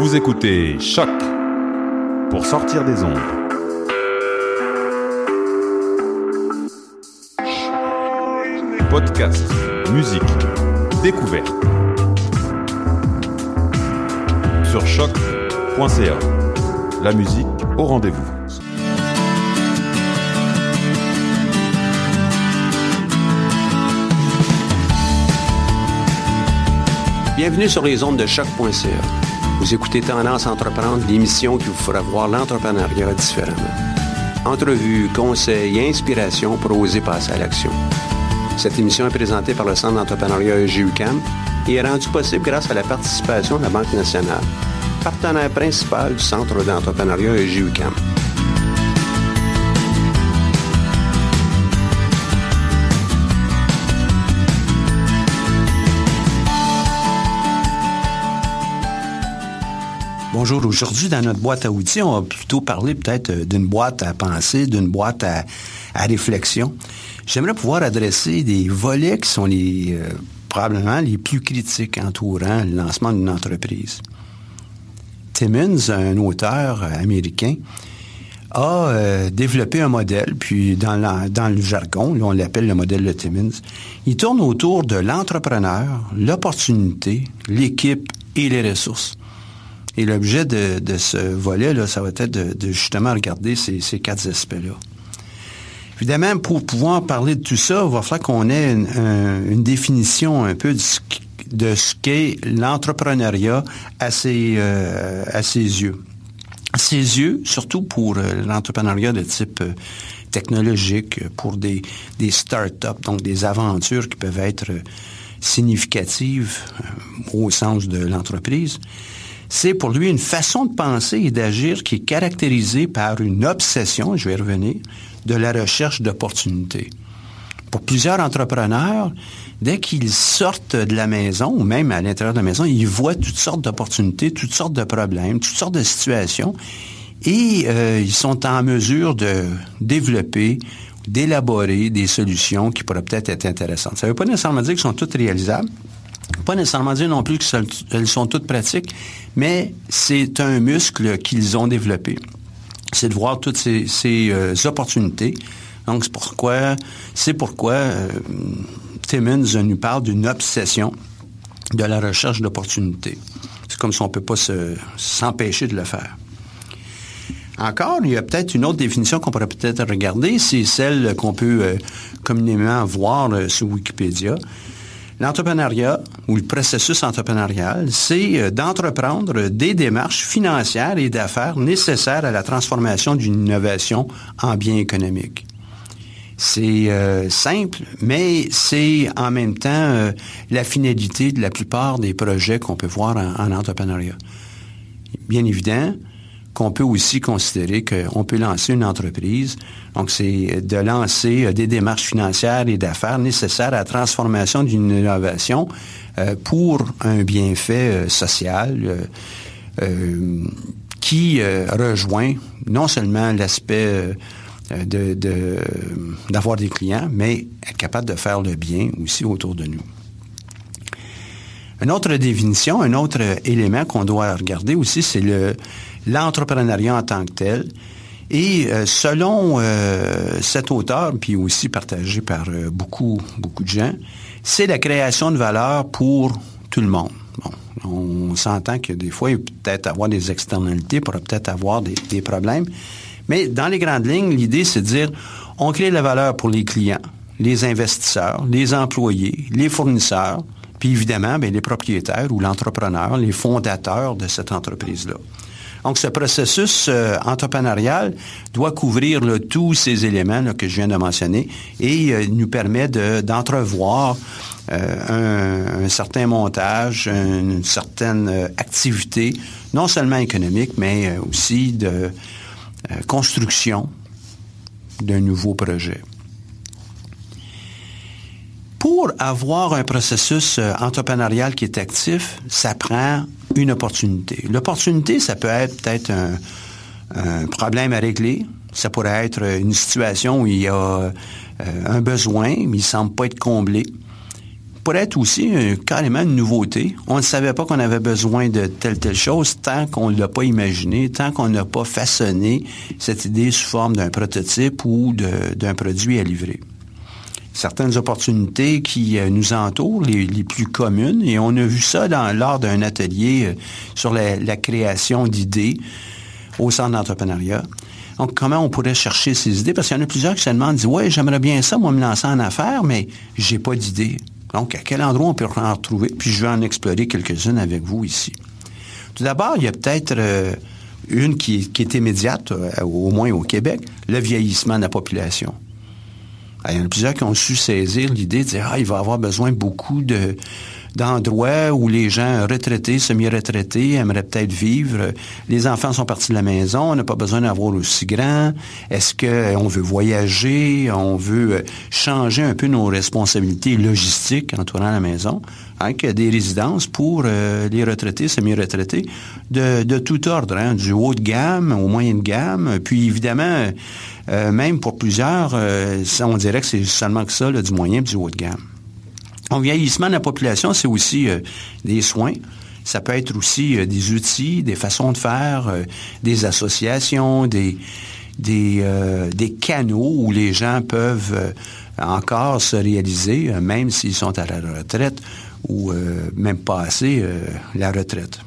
Vous écoutez Choc pour sortir des ondes. Podcast, musique, découverte. Sur choc.ca. La musique au rendez-vous. Bienvenue sur les ondes de choc.ca. Vous écoutez Tendance Entreprendre, l'émission qui vous fera voir l'entrepreneuriat différemment. Entrevues, conseils et inspirations pour oser passer à l'action. Cette émission est présentée par le Centre d'entrepreneuriat EGUCAM et est rendue possible grâce à la participation de la Banque nationale, partenaire principal du Centre d'entrepreneuriat EGUCAM. Aujourd'hui, dans notre boîte à outils, on va plutôt parler peut-être euh, d'une boîte à pensée, d'une boîte à, réflexion. J'aimerais pouvoir adresser des volets qui sont euh, probablement les plus critiques entourant le lancement d'une entreprise. Timmons, un auteur américain, a euh, développé un modèle, puis dans, dans le jargon, on l'appelle le modèle de Timmons, il tourne autour de l'entrepreneur, l'opportunité, l'équipe et les ressources. Et l'objet de, ce volet, là, ça va être de, justement regarder ces, quatre aspects-là. Évidemment, pour pouvoir parler de tout ça, il va falloir qu'on ait une, définition un peu de ce, qu'est l'entrepreneuriat à, ses, euh, à ses yeux. À ses yeux, surtout pour euh, l'entrepreneuriat de type euh, technologique, pour des, des start-up, donc des aventures qui peuvent être significatives au sens de l'entreprise c'est pour lui une façon de penser et d'agir qui est caractérisée par une obsession, je vais revenir, de la recherche d'opportunités. Pour plusieurs entrepreneurs, dès qu'ils sortent de la maison, ou même à l'intérieur de la maison, ils voient toutes sortes d'opportunités, toutes sortes de problèmes, toutes sortes de situations, et euh, ils sont en mesure de développer, d'élaborer des solutions qui pourraient peut-être être intéressantes. Ça ne veut pas nécessairement dire qu'elles sont toutes réalisables, pas nécessairement dire non plus qu'elles sont toutes pratiques, mais c'est un muscle qu'ils ont développé. C'est de voir toutes ces, euh, opportunités. Donc, c'est pourquoi, c'est pourquoi euh, Timmons nous parle d'une obsession de la recherche d'opportunités. C'est comme si on ne peut pas s'empêcher de le faire. Encore, il y a peut-être une autre définition qu'on pourrait peut-être regarder, c'est celle qu'on peut euh, communément voir sur Wikipédia. L'entrepreneuriat ou le processus entrepreneurial, c'est euh, d'entreprendre des démarches financières et d'affaires nécessaires à la transformation d'une innovation en bien économique. C'est euh, simple, mais c'est en même temps euh, la finalité de la plupart des projets qu'on peut voir en, en entrepreneuriat. Bien évident, qu'on peut aussi considérer qu'on peut lancer une entreprise. Donc, c'est de lancer euh, des démarches financières et d'affaires nécessaires à la transformation d'une innovation euh, pour un bienfait euh, social qui rejoint non seulement l'aspect d'avoir des clients, mais être capable de faire le bien aussi autour de nous. Une autre définition, un autre élément qu'on doit regarder aussi, c'est le, l'entrepreneuriat en tant que tel. Et euh, selon euh, cet auteur, puis aussi partagé par euh, beaucoup, beaucoup de gens, c'est la création de valeur pour tout le monde. Bon, on s'entend que des fois, il peut peut-être avoir des externalités, pourrait peut-être avoir des, problèmes. Mais dans les grandes lignes, l'idée, c'est de dire, on crée la valeur pour les clients, les investisseurs, les employés, les fournisseurs, puis évidemment, bien, les propriétaires ou l'entrepreneur, les fondateurs de cette entreprise-là. Donc, ce processus euh, entrepreneurial doit couvrir tous ces éléments que je viens de mentionner et euh, nous permet d'entrevoir euh, un, certain montage, une certaine activité, non seulement économique, mais aussi de construction d'un nouveau projet. Pour avoir un processus entrepreneurial qui est actif, ça prend une opportunité. L'opportunité, ça peut être peut-être un, problème à régler. Ça pourrait être une situation où il y a euh, un besoin, mais il ne semble pas être comblé. pourrait être aussi euh, carrément une nouveauté. On ne savait pas qu'on avait besoin de telle telle chose tant qu'on ne l'a pas imaginé, tant qu'on n'a pas façonné cette idée sous forme d'un prototype ou d'un produit à livrer. Certaines opportunités qui euh, nous entourent, les, plus communes, et on a vu ça lors d'un atelier euh, sur la, création d'idées au centre d'entrepreneuriat. Donc, comment on pourrait chercher ces idées? Parce qu'il y en a plusieurs qui se demandent, disent, ouais, j'aimerais bien ça, moi, me lancer en affaires, mais j'ai pas d'idée. Donc, à quel endroit on peut en retrouver? Puis je vais en explorer quelques-unes avec vous ici. Tout d'abord, il y a peut-être euh, une qui, est immédiate, au moins au Québec, le vieillissement de la population. Il y en a plusieurs qui ont su saisir l'idée de dire, ah, il va avoir besoin beaucoup de, d'endroits où les gens retraités, semi-retraités aimeraient peut-être vivre. Les enfants sont partis de la maison, on n'a pas besoin d'avoir aussi grand. Est-ce qu'on veut voyager, on veut euh, changer un peu nos responsabilités logistiques entourant la maison, hein, des résidences pour euh, les retraités, semi-retraités, de, tout ordre, hein, du haut de gamme au moyen de gamme, puis évidemment, euh, même pour plusieurs, on dirait que c'est seulement que ça, du moyen et du haut de gamme. Le vieillissement de la population, c'est aussi euh, des soins. Ça peut être aussi euh, des outils, des façons de faire, euh, des associations, des, canaux où les gens peuvent encore se réaliser, même s'ils sont à la retraite ou même passer la retraite.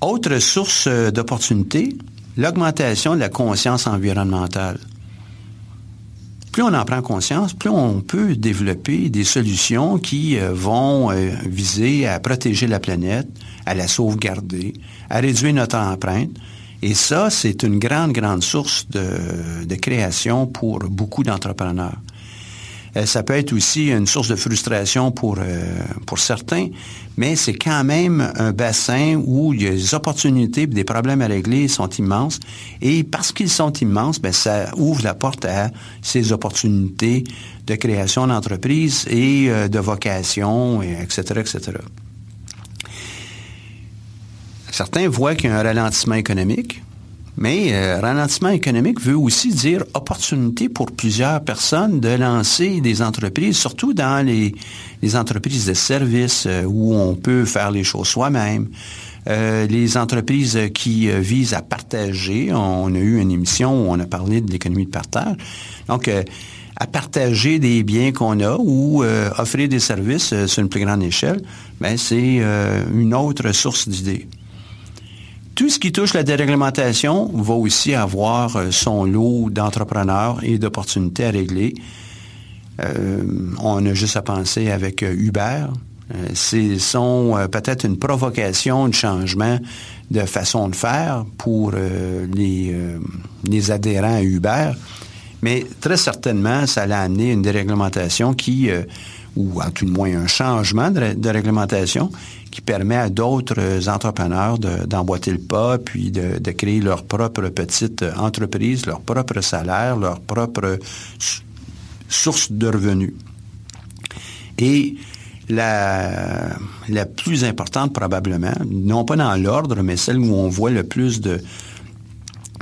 Autre source d'opportunité, l'augmentation de la conscience environnementale plus on en prend conscience, plus on peut développer des solutions qui euh, vont euh, viser à protéger la planète, à la sauvegarder, à réduire notre empreinte. Et ça, c'est une grande, grande source de création pour beaucoup d'entrepreneurs. Euh, ça peut être aussi une source de frustration pour, euh, pour certains, mais c'est quand même un bassin où des opportunités des problèmes à régler sont immenses. Et parce qu'ils sont immenses, ben, ça ouvre la porte à ces opportunités de création d'entreprise et euh, de vocation, etc., etc. Certains voient qu'il y a un ralentissement économique. Mais euh, ralentissement économique veut aussi dire opportunité pour plusieurs personnes de lancer des entreprises, surtout dans les, entreprises de services euh, où on peut faire les choses soi-même. Euh, les entreprises qui visent à partager. On a eu une émission où on a parlé de l'économie de partage. Donc, à partager des biens qu'on a ou offrir des services sur une plus grande échelle, ben, c'est une autre source d'idées. Tout ce qui touche la déréglementation va aussi avoir euh, son lot d'entrepreneurs et d'opportunités à régler. Euh, on a juste à penser avec euh, Uber. C'est sont peut-être une provocation de changement de façon de faire pour les, les, adhérents à Uber, mais très certainement, ça a amené une déréglementation qui, ou à tout le moins un changement de réglementation qui permet à d'autres entrepreneurs d'emboîter le pas, puis de, créer leur propre petite entreprise, leur propre salaire, leur propre source de revenus. Et la, la plus importante probablement, non pas dans l'ordre, mais celle où on voit le plus de,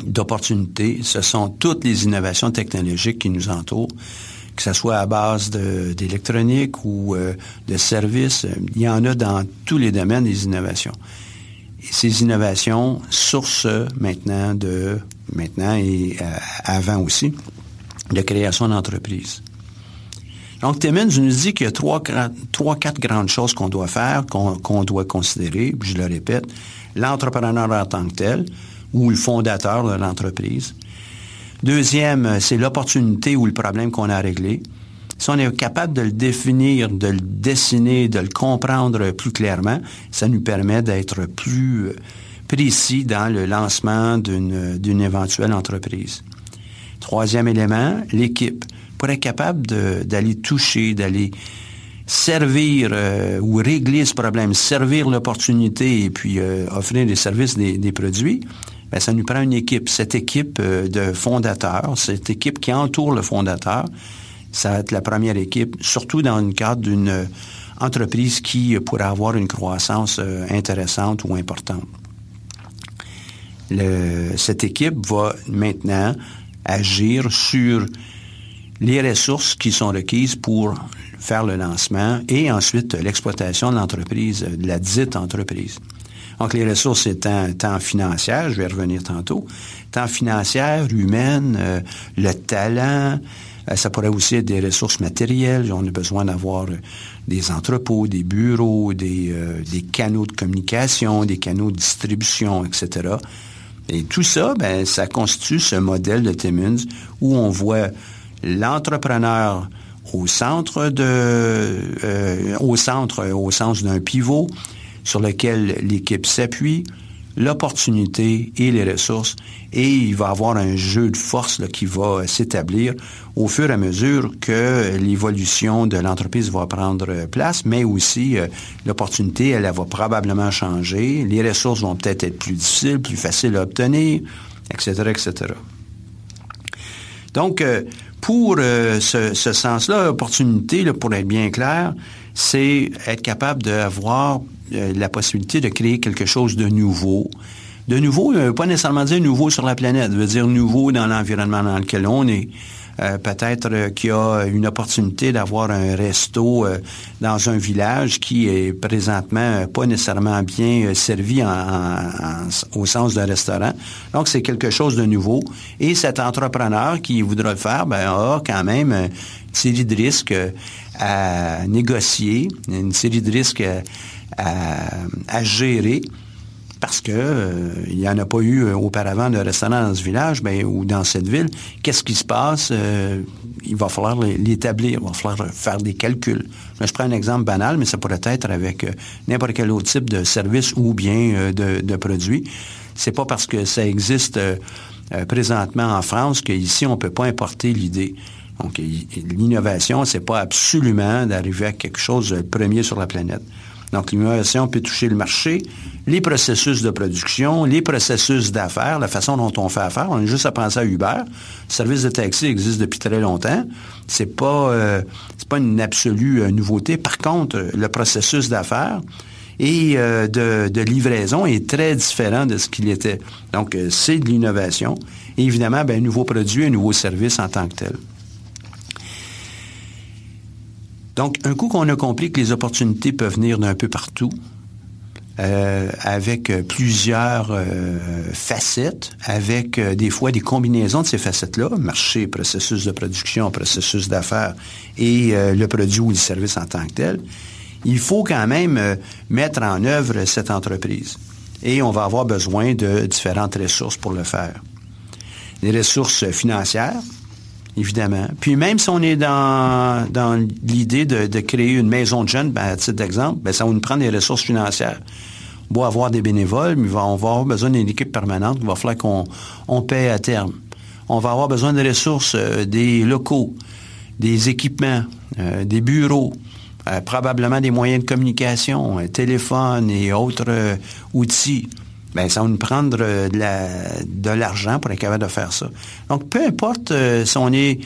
d'opportunités, ce sont toutes les innovations technologiques qui nous entourent que ce soit à base d'électronique ou euh, de services. Il y en a dans tous les domaines des innovations. Et ces innovations, source maintenant de, maintenant et euh, avant aussi, de création d'entreprises. Donc, Timmins nous dit qu'il y a trois, trois quatre grandes choses qu'on doit faire, qu'on doit considérer, je le répète, l'entrepreneur en tant que tel, ou le fondateur de l'entreprise, Deuxième, c'est l'opportunité ou le problème qu'on a réglé. Si on est capable de le définir, de le dessiner, de le comprendre plus clairement, ça nous permet d'être plus euh, précis dans le lancement d'une éventuelle entreprise. Troisième élément, l'équipe. Pour être capable d'aller toucher, d'aller servir euh, ou régler ce problème, servir l'opportunité et puis euh, offrir des services, des produits, ben, ça nous prend une équipe. Cette équipe euh, de fondateurs, cette équipe qui entoure le fondateur, ça va être la première équipe, surtout dans le cadre d'une euh, entreprise qui pourrait avoir une croissance euh, intéressante ou importante. cette équipe va maintenant agir sur les ressources qui sont requises pour faire le lancement et ensuite l'exploitation de l'entreprise, de la dite entreprise. Donc, les ressources étant tant financières, je vais revenir tantôt, tant financières, humaines, euh, le talent, euh, ça pourrait aussi être des ressources matérielles. On a besoin d'avoir euh, des entrepôts, des bureaux, des, canaux de communication, des canaux de distribution, etc. Et tout ça, ben, ça constitue ce modèle de Timmins où on voit l'entrepreneur au centre de, au centre, au sens d'un pivot, sur lequel l'équipe s'appuie, l'opportunité et les ressources, et il va avoir un jeu de force qui va s'établir au fur et à mesure que l'évolution de l'entreprise va prendre place, mais aussi euh, l'opportunité, elle, va probablement changer, les ressources vont peut-être être plus difficiles, plus faciles à obtenir, etc., etc. Donc, euh, pour euh, ce, sens-là, l'opportunité, pour être bien clair, c'est être capable d'avoir euh, la possibilité de créer quelque chose de nouveau. De nouveau, ne veut pas nécessairement dire nouveau sur la planète, ça veut dire nouveau dans l'environnement dans lequel on est. Euh, peut-être euh, qu'il y a une opportunité d'avoir un resto dans un village qui est présentement pas nécessairement bien servi au sens d'un restaurant. Donc, c'est quelque chose de nouveau. Et cet entrepreneur qui voudra le faire ben, a quand même une série de risques à négocier, une série de risques à, gérer parce que euh, il n'y en a pas eu euh, auparavant de restaurant dans ce village ben, ou dans cette ville. Qu'est-ce qui se passe? Euh, il va falloir l'établir, il va falloir faire des calculs. je prends un exemple banal, mais ça pourrait être avec n'importe quel autre type de service ou bien de, de produit. C'est pas parce que ça existe présentement en France qu'ici, on ne peut pas importer l'idée. Donc, l'innovation, c'est pas absolument d'arriver à quelque chose de premier sur la planète. Donc, l'innovation peut toucher le marché, les processus de production, les processus d'affaires, la façon dont on fait affaire. On a juste à penser à Uber. Le service de taxi existe depuis très longtemps. C'est pas, euh, pas une absolue euh, nouveauté. Par contre, le processus d'affaires et euh, de, livraison est très différent de ce qu'il était. Donc, c'est de l'innovation. Et évidemment, ben, un nouveau produit, un nouveau service en tant que tel. Donc, un coup qu'on a compris que les opportunités peuvent venir d'un peu partout, euh, avec euh, plusieurs euh, facettes, avec des fois des combinaisons de ces facettes-là, marché, processus de production, processus d'affaires et le produit ou le service en tant que tel, il faut quand même mettre en œuvre cette entreprise. Et on va avoir besoin de différentes ressources pour le faire. Les ressources financières, évidemment. Puis même si on est dans, dans l'idée de, créer une maison de jeunes, ben, à titre d'exemple, ben, ça va nous prendre des ressources financières. On va avoir des bénévoles, mais on va avoir besoin d'une équipe permanente Il va falloir qu'on on paie à terme. On va avoir besoin des ressources, euh, des locaux, des équipements, euh, des bureaux, euh, probablement des moyens de communication, un téléphone et autres outils ben ça va nous prendre euh, de l'argent pour être capable de faire ça. Donc, peu importe euh, si on est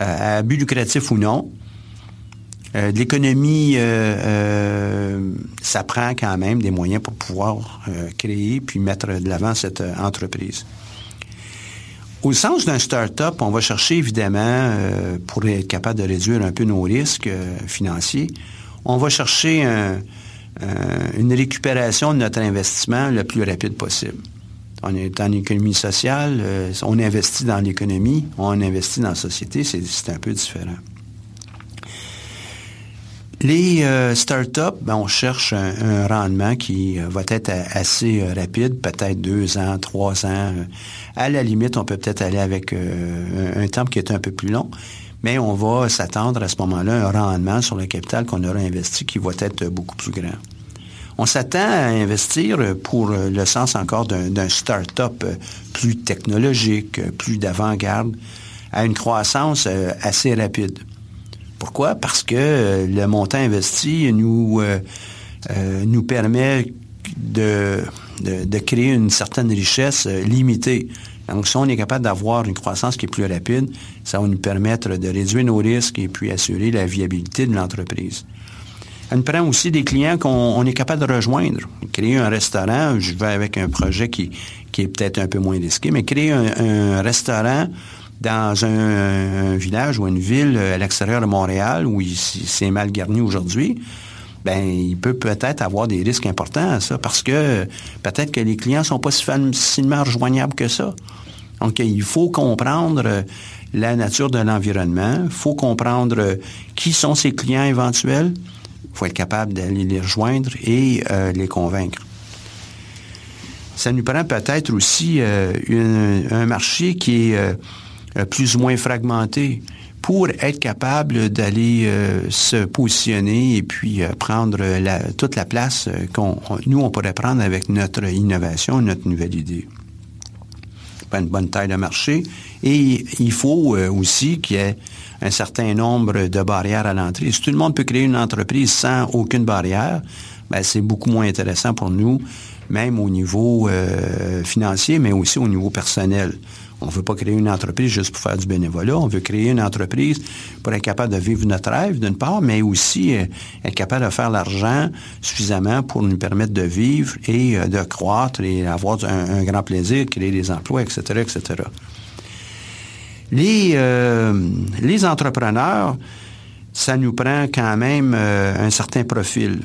euh, à but lucratif ou non, l'économie, ça prend quand même des moyens pour pouvoir créer puis mettre de l'avant cette entreprise. Au sens d'un start-up, on va chercher évidemment, pour être capable de réduire un peu nos risques financiers, on va chercher un, une récupération de notre investissement le plus rapide possible. On est en économie sociale, euh, on investit dans l'économie, on investit dans la société, c'est un peu différent. Les euh, startups, ben, on cherche un, rendement qui va être assez rapide, peut-être deux ans, trois ans. À la limite, on peut peut-être aller avec un, un, temps qui est un peu plus long, mais on va s'attendre à ce moment-là un rendement sur le capital qu'on aura investi qui va être beaucoup plus grand. On s'attend à investir pour le sens encore d'un start-up plus technologique, plus d'avant-garde, à une croissance euh, assez rapide. Pourquoi? Parce que euh, le montant investi nous, euh, permet de, créer une certaine richesse limitée. Donc, si on est capable d'avoir une croissance qui est plus rapide, ça va nous permettre de réduire nos risques et puis assurer la viabilité de l'entreprise. Elle nous prend aussi des clients qu'on est capable de rejoindre. Créer un restaurant, je vais avec un projet qui, qui est peut-être un peu moins risqué, mais créer un, restaurant dans un, village ou une ville à l'extérieur de Montréal où c'est mal garni aujourd'hui, ben il peut peut-être avoir des risques importants à ça parce que peut-être que les clients sont pas si facilement rejoignables que ça. Donc, il faut comprendre la nature de l'environnement, il faut comprendre qui sont ses clients éventuels, il faut être capable d'aller les rejoindre et euh, les convaincre. Ça nous prend peut-être aussi euh, un marché qui est euh, plus ou moins fragmenté pour être capable d'aller se positionner et puis prendre toute la place qu'on nous on pourrait prendre avec notre innovation, notre nouvelle idée. Pas une bonne taille de marché et il faut aussi qu'il y ait un certain nombre de barrières à l'entrée. Si tout le monde peut créer une entreprise sans aucune barrière, ben, c'est beaucoup moins intéressant pour nous, même au niveau euh, financier, mais aussi au niveau personnel. On ne veut pas créer une entreprise juste pour faire du bénévolat. On veut créer une entreprise pour être capable de vivre notre rêve, d'une part, mais aussi euh, être capable de faire l'argent suffisamment pour nous permettre de vivre et euh, de croître et avoir un, grand plaisir, créer des emplois, etc., etc. Les, euh, les entrepreneurs, ça nous prend quand même un certain profil.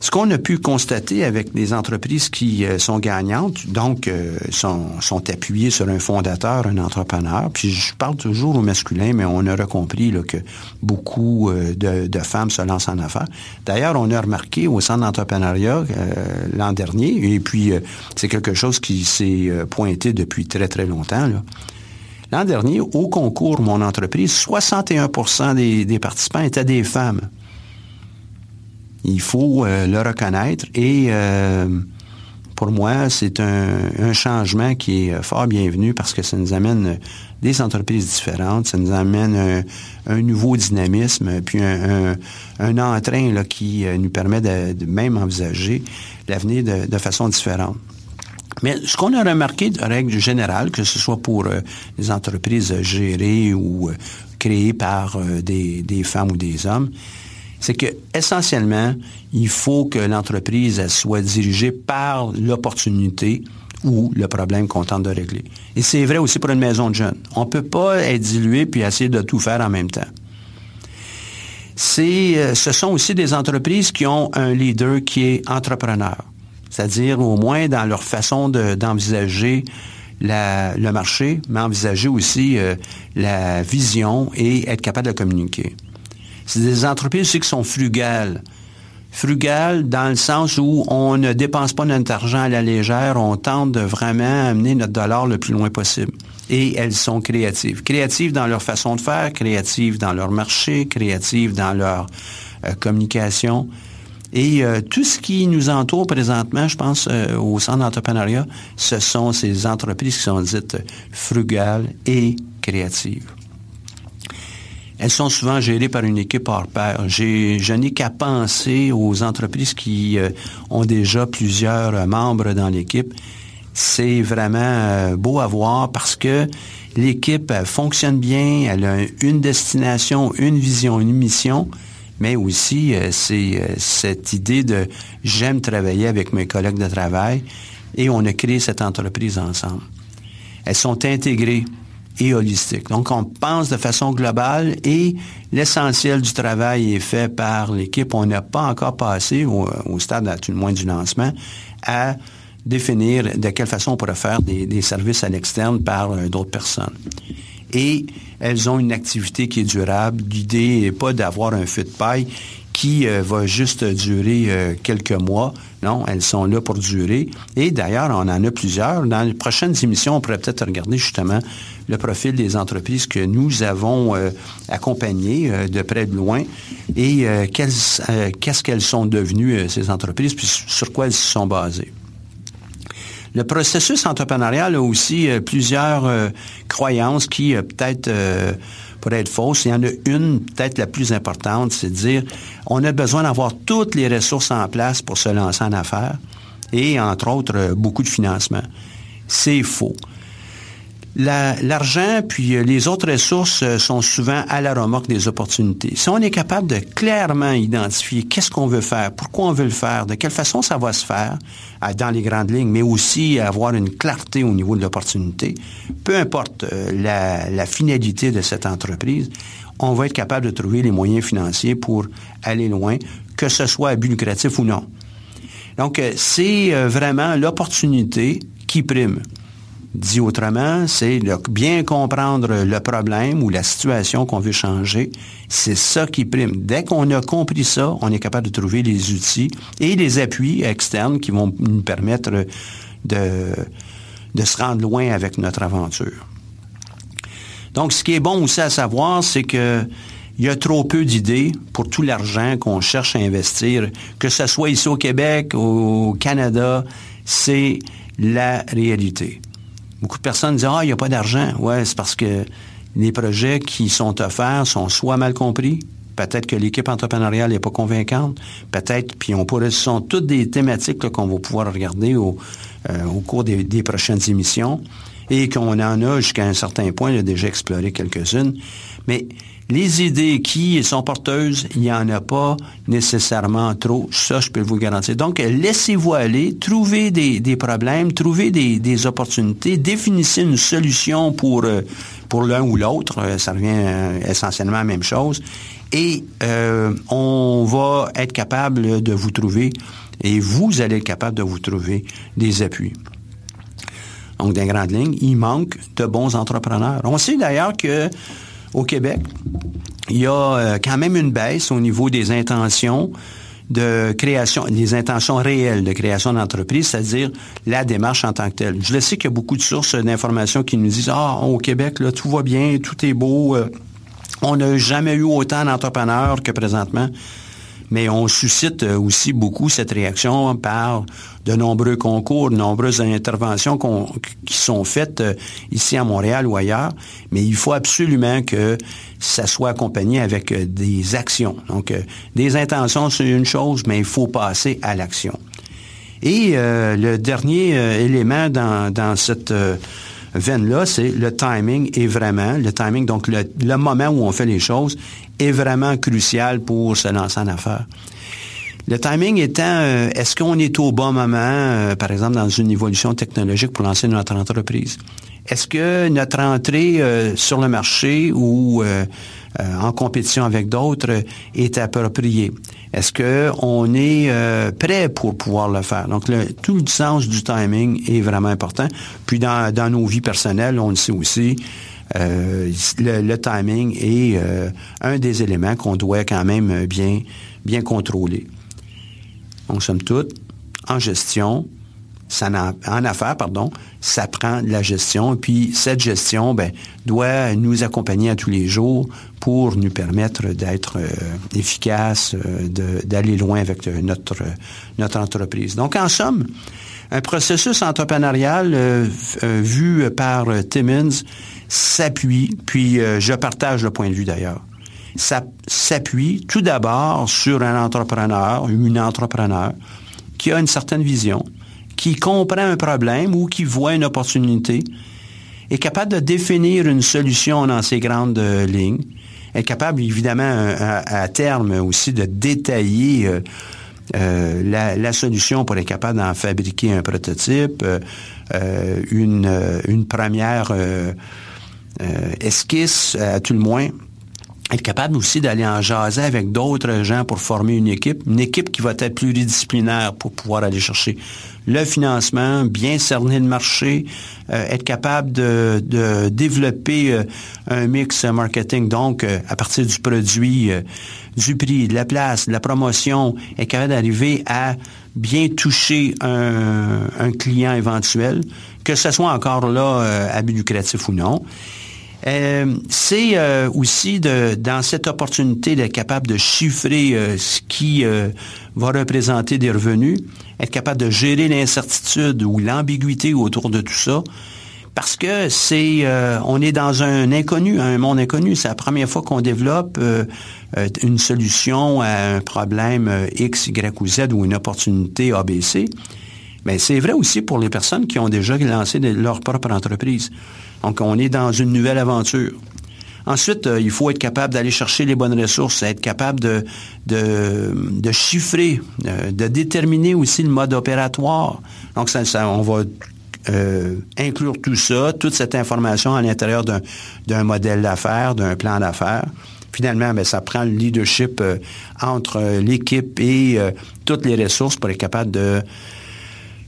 Ce qu'on a pu constater avec les entreprises qui euh, sont gagnantes, donc sont, sont, appuyées sur un fondateur, un entrepreneur, puis je parle toujours au masculin, mais on aura compris là, que beaucoup de, de, femmes se lancent en affaires. D'ailleurs, on a remarqué au centre d'entrepreneuriat l'an dernier, et puis c'est quelque chose qui s'est pointé depuis très, très longtemps, L'an dernier, au concours Mon entreprise, 61% des, participants étaient des femmes. Il faut euh, le reconnaître et euh, pour moi, c'est un, changement qui est fort bienvenu parce que ça nous amène des entreprises différentes, ça nous amène un, nouveau dynamisme, puis un, entrain qui euh, nous permet de, même envisager l'avenir de façon différente. Mais ce qu'on a remarqué de règle générale, que ce soit pour euh, les entreprises gérées ou euh, créées par euh, des, femmes ou des hommes, c'est que essentiellement, il faut que l'entreprise soit dirigée par l'opportunité ou le problème qu'on tente de régler. Et c'est vrai aussi pour une maison de jeunes. On ne peut pas être dilué puis essayer de tout faire en même temps. C'est, ce sont aussi des entreprises qui ont un leader qui est entrepreneur c'est-à-dire au moins dans leur façon d'envisager le marché, mais envisager aussi euh, la vision et être capable de communiquer. C'est des entreprises aussi qui sont frugales. Frugales dans le sens où on ne dépense pas notre argent à la légère, on tente de vraiment amener notre dollar le plus loin possible. Et elles sont créatives. Créatives dans leur façon de faire, créatives dans leur marché, créatives dans leur euh, communication. Et euh, tout ce qui nous entoure présentement, je pense, euh, au centre d'entrepreneuriat, ce sont ces entreprises qui sont dites frugales et créatives. Elles sont souvent gérées par une équipe hors pair. Je n'ai qu'à penser aux entreprises qui euh, ont déjà plusieurs membres dans l'équipe. C'est vraiment beau à voir parce que l'équipe fonctionne bien, elle a une destination, une vision, une mission mais aussi euh, c'est euh, cette idée de j'aime travailler avec mes collègues de travail et on a créé cette entreprise ensemble. Elles sont intégrées et holistiques. Donc, on pense de façon globale et l'essentiel du travail est fait par l'équipe. On n'a pas encore passé, au, stade à du lancement, à définir de quelle façon on pourrait faire des, services à l'externe par euh, d'autres personnes et elles ont une activité qui est durable. L'idée n'est pas d'avoir un feu de paille qui euh, va juste durer euh, quelques mois. Non, elles sont là pour durer. Et d'ailleurs, on en a plusieurs. Dans les prochaines émissions, on pourrait peut-être regarder justement le profil des entreprises que nous avons euh, accompagnées de près de loin et qu'est-ce qu'elles sont devenues, ces entreprises, puis sur quoi elles se sont basées. Le processus entrepreneurial a aussi euh, plusieurs euh, croyances qui euh, peut-être pourraient être. Il y en a une, peut-être la plus importante, c'est de dire on a besoin d'avoir toutes les ressources en place pour se lancer en affaires et, entre autres, beaucoup de financement. C'est faux. L'argent puis les autres ressources sont souvent à la remorque des opportunités. Si on est capable de clairement identifier qu'est-ce qu'on veut faire, pourquoi on veut le faire, de quelle façon ça va se faire, dans les grandes lignes, mais aussi avoir une clarté au niveau de l'opportunité, peu importe la, la finalité de cette entreprise, on va être capable de trouver les moyens financiers pour aller loin, que ce soit à but lucratif ou non. Donc, c'est vraiment l'opportunité qui prime. Dit autrement, c'est bien comprendre le problème ou la situation qu'on veut changer. C'est ça qui prime. Dès qu'on a compris ça, on est capable de trouver les outils et les appuis externes qui vont nous permettre de, se rendre loin avec notre aventure. Donc, ce qui est bon aussi à savoir, c'est que il y a trop peu d'idées pour tout l'argent qu'on cherche à investir, que ce soit ici au Québec, au Canada, c'est la réalité. Beaucoup de personnes disent, ah, il n'y a pas d'argent. Ouais, c'est parce que les projets qui sont offerts sont soit mal compris, peut-être que l'équipe entrepreneuriale n'est pas convaincante, peut-être, puis on pourrait, ce sont toutes des thématiques qu'on va pouvoir regarder au, euh, cours des, prochaines émissions et qu'on en a jusqu'à un certain point, il a déjà exploré quelques-unes. Mais les idées qui sont porteuses, il n'y en a pas nécessairement trop. Ça, je peux vous garantir. Donc, laissez-vous aller, trouvez des, problèmes, trouvez des, opportunités, définissez une solution pour, euh, pour l'un ou l'autre. Euh, ça revient euh, essentiellement à la même chose. Et on va être capable de vous trouver, et vous allez être capable de vous trouver des appuis. Donc, dans grande ligne, il manque de bons entrepreneurs. On sait d'ailleurs que au Québec, il y a euh, quand même une baisse au niveau des intentions de création, des intentions réelles de création d'entreprise, c'est-à-dire la démarche en tant que telle. Je le sais qu'il y a beaucoup de sources d'informations qui nous disent Ah, au Québec, tout va bien, tout est beau. Euh, on n'a jamais eu autant d'entrepreneurs que présentement mais on suscite euh, aussi beaucoup cette réaction par de nombreux concours, de nombreuses interventions qui sont faites euh, ici à Montréal ou ailleurs, mais il faut absolument que ça soit accompagné avec euh, des actions. Donc, des intentions, c'est une chose, mais il faut passer à l'action. Et le dernier élément dans, cette veine-là, c'est le timing est vraiment, le timing, donc le, moment où on fait les choses est vraiment crucial pour se lancer en affaires. Le timing étant, euh, est-ce qu'on est au bon moment, euh, par exemple, dans une évolution technologique pour lancer notre entreprise? Est-ce que notre entrée euh, sur le marché ou en compétition avec d'autres est appropriée? Est-ce qu'on est prêt pour pouvoir le faire? Donc, tout le sens du timing est vraiment important. Puis, dans nos vies personnelles, on le sait aussi, euh, le, timing est euh, un des éléments qu'on doit quand même bien, bien contrôler. Donc, somme toute, en gestion, en, affaires, pardon, ça prend de la gestion. Puis, cette gestion ben, doit nous accompagner à tous les jours pour nous permettre d'être euh, efficace, d'aller loin avec notre, notre entreprise. Donc, en somme, un processus entrepreneurial vu par Timmins s'appuie, puis euh, je partage le point de vue d'ailleurs, ça s'appuie tout d'abord sur un entrepreneur, une entrepreneur, qui a une certaine vision, qui comprend un problème ou qui voit une opportunité, est capable de définir une solution dans ses grandes euh, lignes, est capable évidemment à, terme aussi de détailler euh, la, solution pour être capable d'en fabriquer un prototype, une, première euh, esquisse, à tout le moins, être capable aussi d'aller en jaser avec d'autres gens pour former une équipe, une équipe qui va être pluridisciplinaire pour pouvoir aller chercher le financement, bien cerner le marché, euh, être capable de, développer euh, un mix marketing, donc à partir du produit, du prix, de la place, de la promotion, être capable d'arriver à bien toucher un, un, client éventuel, que ce soit encore là à but lucratif ou non. Euh, c'est euh, aussi dans cette opportunité d'être capable de chiffrer euh, ce qui va représenter des revenus, être capable de gérer l'incertitude ou l'ambiguïté autour de tout ça, parce que c'est, on est dans un inconnu, un monde inconnu. C'est la première fois qu'on développe une solution à un problème X, Y ou Z ou une opportunité ABC. Mais c'est vrai aussi pour les personnes qui ont déjà lancé leur propre entreprise. Donc, on est dans une nouvelle aventure. Ensuite, il faut être capable d'aller chercher les bonnes ressources, être capable de, de, chiffrer, de déterminer aussi le mode opératoire. Donc, ça, on va euh, inclure tout ça, toute cette information à l'intérieur d'un modèle d'affaires, d'un plan d'affaires. Finalement, bien, ça prend le leadership euh, entre euh, l'équipe et toutes les ressources pour être capable de,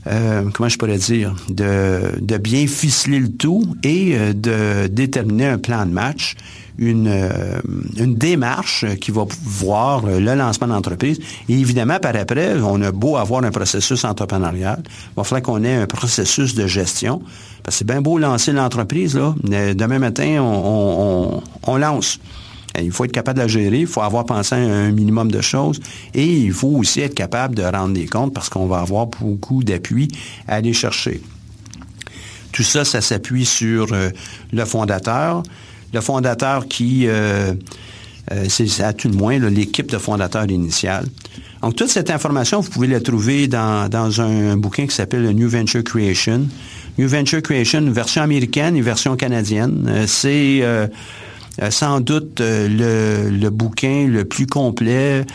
comment je pourrais dire, de, bien ficeler le tout et de déterminer un plan de match une, euh, une démarche qui va voir le lancement d'entreprise. Et évidemment, par après, on a beau avoir un processus entrepreneurial, il va falloir qu'on ait un processus de gestion. Parce que c'est bien beau lancer l'entreprise, là. Demain matin, on, on, lance. Il faut être capable de la gérer, il faut avoir pensé à un minimum de choses et il faut aussi être capable de rendre des comptes parce qu'on va avoir beaucoup d'appui à aller chercher. Tout ça, ça s'appuie sur euh, le fondateur, le fondateur qui, euh, euh, c'est à tout le moins l'équipe de fondateurs initiale. Donc, toute cette information, vous pouvez la trouver dans, un, bouquin qui s'appelle New Venture Creation. New Venture Creation, version américaine et version canadienne. C'est sans doute le, le, bouquin le plus complet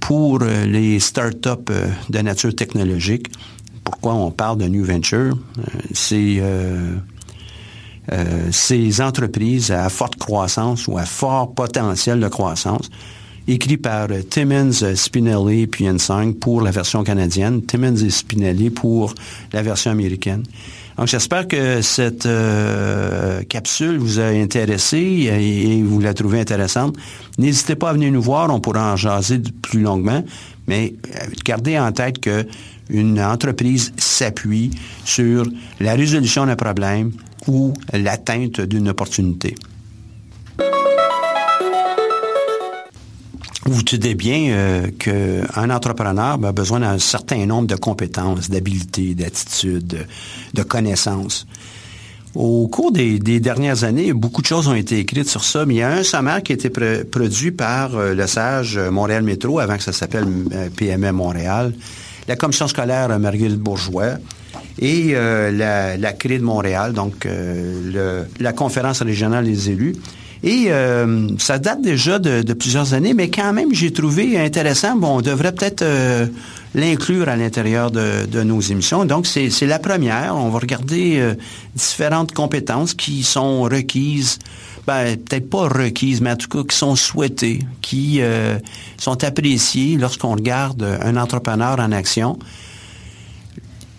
pour les startups de nature technologique. Pourquoi on parle de New Venture? C'est euh, ces entreprises à forte croissance ou à fort potentiel de croissance, écrit par Timmons, Spinelli puis Ensang pour la version canadienne, Timmons et Spinelli pour la version américaine. Donc j'espère que cette euh, capsule vous a intéressé et, vous la trouvez intéressante. N'hésitez pas à venir nous voir, on pourra en jaser plus longuement, mais euh, gardez en tête que une entreprise s'appuie sur la résolution d'un problème, ou l'atteinte d'une opportunité. Vous tenez bien euh, qu'un entrepreneur a besoin d'un certain nombre de compétences, d'habilités, d'attitudes, de, connaissances. Au cours des, dernières années, beaucoup de choses ont été écrites sur ça, mais il y a un sommaire qui a été produit par euh, le SAGE Montréal Métro, avant que ça s'appelle euh, PME Montréal, la commission scolaire Marguerite Bourgeois, et euh, la, la CRI de Montréal, donc euh, la conférence régionale des élus. Et euh, ça date déjà de, plusieurs années, mais quand même, j'ai trouvé intéressant. Bon, on devrait peut-être l'inclure à l'intérieur de, nos émissions. Donc, c'est la première. On va regarder différentes compétences qui sont requises, ben, peut-être pas requises, mais en tout cas qui sont souhaitées, qui sont appréciées lorsqu'on regarde un entrepreneur en action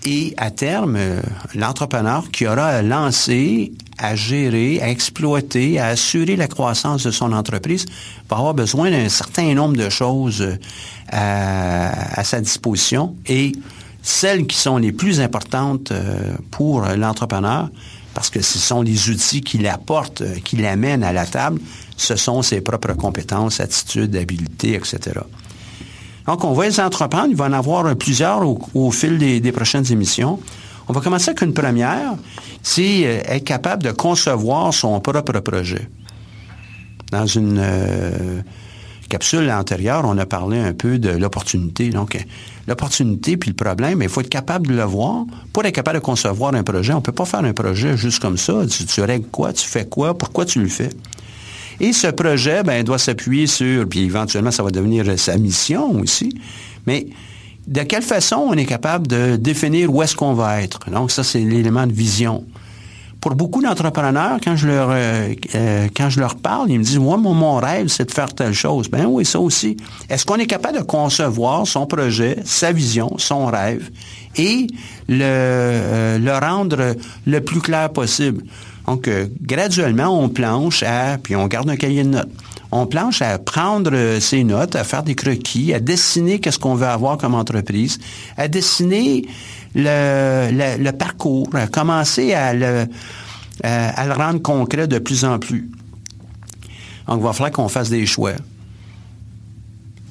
et à terme, euh, l'entrepreneur qui aura à lancer, à gérer, à exploiter, à assurer la croissance de son entreprise va avoir besoin d'un certain nombre de choses euh, à, sa disposition et celles qui sont les plus importantes euh, pour l'entrepreneur, parce que ce sont les outils qui l'apportent, qui l'amènent à la table, ce sont ses propres compétences, attitudes, habiletés, etc. Donc, on va les entreprendre. Il va en avoir plusieurs au, fil des, prochaines émissions. On va commencer avec une première, c'est euh, être capable de concevoir son propre projet. Dans une euh, capsule antérieure, on a parlé un peu de l'opportunité. Donc, l'opportunité puis le problème, il faut être capable de le voir. Pour être capable de concevoir un projet, on ne peut pas faire un projet juste comme ça. Tu, tu règles quoi, tu fais quoi, pourquoi tu le fais? Et ce projet, ben, doit s'appuyer sur, puis éventuellement, ça va devenir sa mission aussi, mais de quelle façon on est capable de définir où est-ce qu'on va être? Donc, ça, c'est l'élément de vision. Pour beaucoup d'entrepreneurs, quand je leur euh, euh, quand je leur parle, ils me disent Moi, mon, rêve, c'est de faire telle chose. Ben oui, ça aussi. Est-ce qu'on est capable de concevoir son projet, sa vision, son rêve et le, euh, le rendre le plus clair possible? Donc, euh, graduellement, on planche à, puis on garde un cahier de notes. On planche à prendre euh, ces notes, à faire des croquis, à dessiner qu'est-ce qu'on veut avoir comme entreprise, à dessiner le, parcours, à commencer à le, à le rendre concret de plus en plus. Donc, il va falloir qu'on fasse des choix.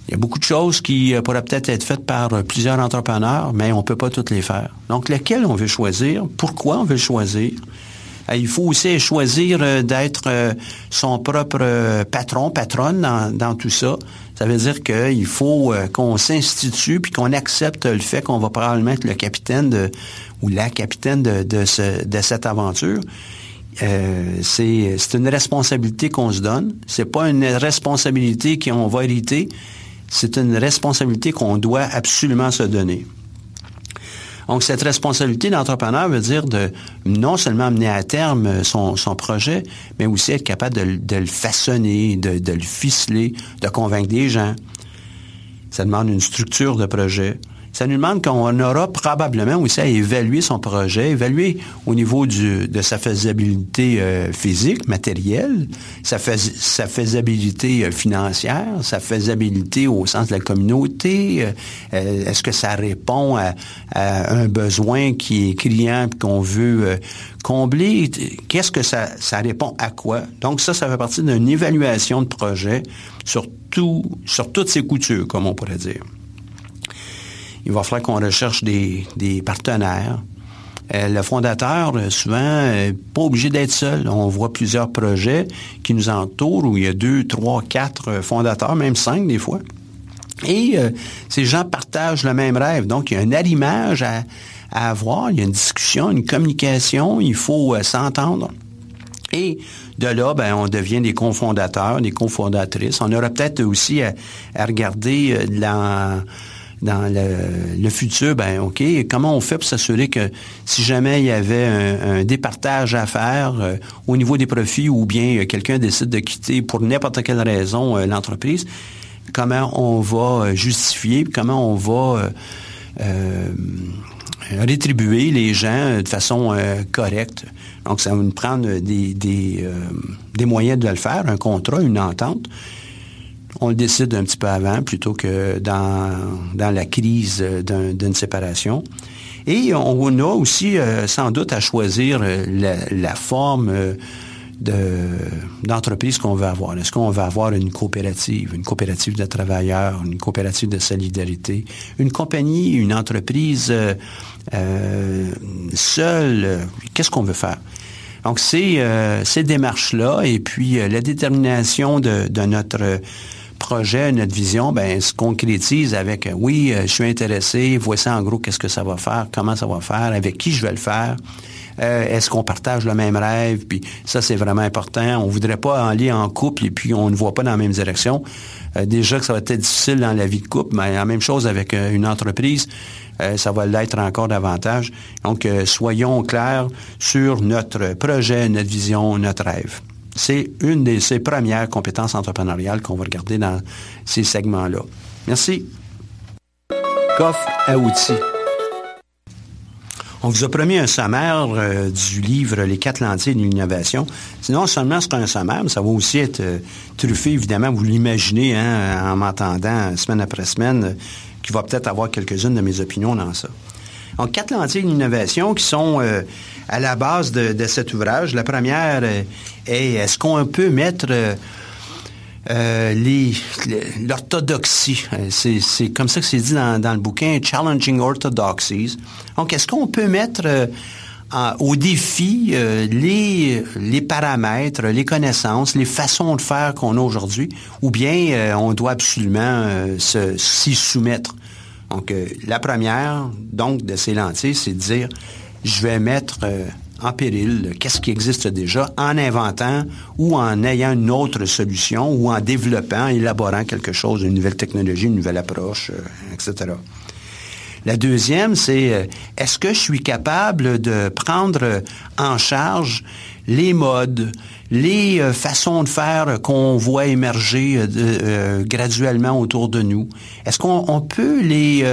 Il y a beaucoup de choses qui euh, pourraient peut-être être faites par plusieurs entrepreneurs, mais on ne peut pas toutes les faire. Donc, lequel on veut choisir, pourquoi on veut le choisir, euh, il faut aussi choisir euh, d'être euh, son propre patron, patronne dans, tout ça. Ça veut dire qu'il faut qu'on s'institue puis qu'on accepte le fait qu'on va probablement être le capitaine ou la capitaine de, de, ce, de cette aventure. Euh, c'est une responsabilité qu'on se donne. C'est pas une responsabilité qu'on va hériter. C'est une responsabilité qu'on doit absolument se donner. Donc, cette responsabilité d'entrepreneur veut dire de non seulement mener à terme son, son projet, mais aussi être capable de, le façonner, de, le ficeler, de convaincre des gens. Ça demande une structure de projet ça nous demande qu'on aura probablement aussi à évaluer son projet, évaluer au niveau de sa faisabilité euh, physique, matérielle, sa, sa faisabilité euh, financière, sa faisabilité au sens de la communauté. Euh, est-ce que ça répond à, un besoin qui est criant qu'on veut combler? Qu'est-ce que ça, ça répond à quoi? Donc ça, ça fait partie d'une évaluation de projet sur, tout, sur toutes ses coutures, comme on pourrait dire il va falloir qu'on recherche des, partenaires. Euh, le fondateur, euh, souvent, n'est pas obligé d'être seul. On voit plusieurs projets qui nous entourent où il y a deux, trois, quatre euh, fondateurs, même cinq des fois. Et ces gens partagent le même rêve. Donc, il y a un arrimage à, avoir, il y a une discussion, une communication, il faut s'entendre. Et de là, ben, on devient des cofondateurs, des cofondatrices. On aura peut-être aussi à, à regarder la dans le, futur, ben OK, comment on fait pour s'assurer que si jamais il y avait un, départage à faire euh, au niveau des profits ou bien euh, quelqu'un décide de quitter pour n'importe quelle raison euh, l'entreprise, comment on va justifier, comment on va rétribuer les gens de façon correcte. Donc, ça va nous prendre des, moyens de le faire, un contrat, une entente on le décide un petit peu avant plutôt que dans, la crise d'une séparation. Et on a aussi euh, sans doute à choisir euh, la, forme euh, d'entreprise qu'on veut avoir. Est-ce qu'on veut avoir une coopérative, une coopérative de travailleurs, une coopérative de solidarité, une compagnie, une entreprise seule? Qu'est-ce qu'on veut faire? Donc, c'est ces démarches-là et puis la détermination de notre projet, notre vision, ben, se concrétise avec euh, oui, euh, je suis intéressé, voici en gros qu'est-ce que ça va faire, comment ça va faire, avec qui je vais le faire. Euh, est-ce qu'on partage le même rêve? Puis ça, c'est vraiment important. On voudrait pas aller en couple et puis on ne voit pas dans la même direction. déjà que ça va être difficile dans la vie de couple, mais la même chose avec une entreprise. ça va l'être encore davantage. Donc, soyons clairs sur notre projet, notre vision, notre rêve. C'est une de ces premières compétences entrepreneuriales qu'on va regarder dans ces segments-là. Merci. Coffre à outils. On vous a promis un sommaire euh, du livre Les quatre lentilles de l'innovation. Non seulement c'est un sommaire, mais ça va aussi être euh, truffé, évidemment, vous l'imaginez hein, en m'entendant semaine après semaine, euh, qu'il va peut-être avoir quelques-unes de mes opinions dans ça. Donc, quatre lentilles d'innovation qui sont à la base de, cet ouvrage. La première euh, est est-ce qu'on peut mettre euh, euh, l'orthodoxie? C'est comme ça que c'est dit dans, le bouquin Challenging Orthodoxies. Donc, est-ce qu'on peut mettre au défi les, les paramètres, les connaissances, les façons de faire qu'on a aujourd'hui, ou bien on doit absolument s'y soumettre? Donc, la première, donc, de ces lentilles, c'est de dire, je vais mettre euh, en péril qu'est-ce qui existe déjà en inventant ou en ayant une autre solution ou en développant, élaborant quelque chose, une nouvelle technologie, une nouvelle approche, euh, etc. La deuxième, c'est euh, est-ce que je suis capable de prendre en charge les modes, les façons de faire qu'on voit émerger graduellement autour de nous? Est-ce qu'on peut les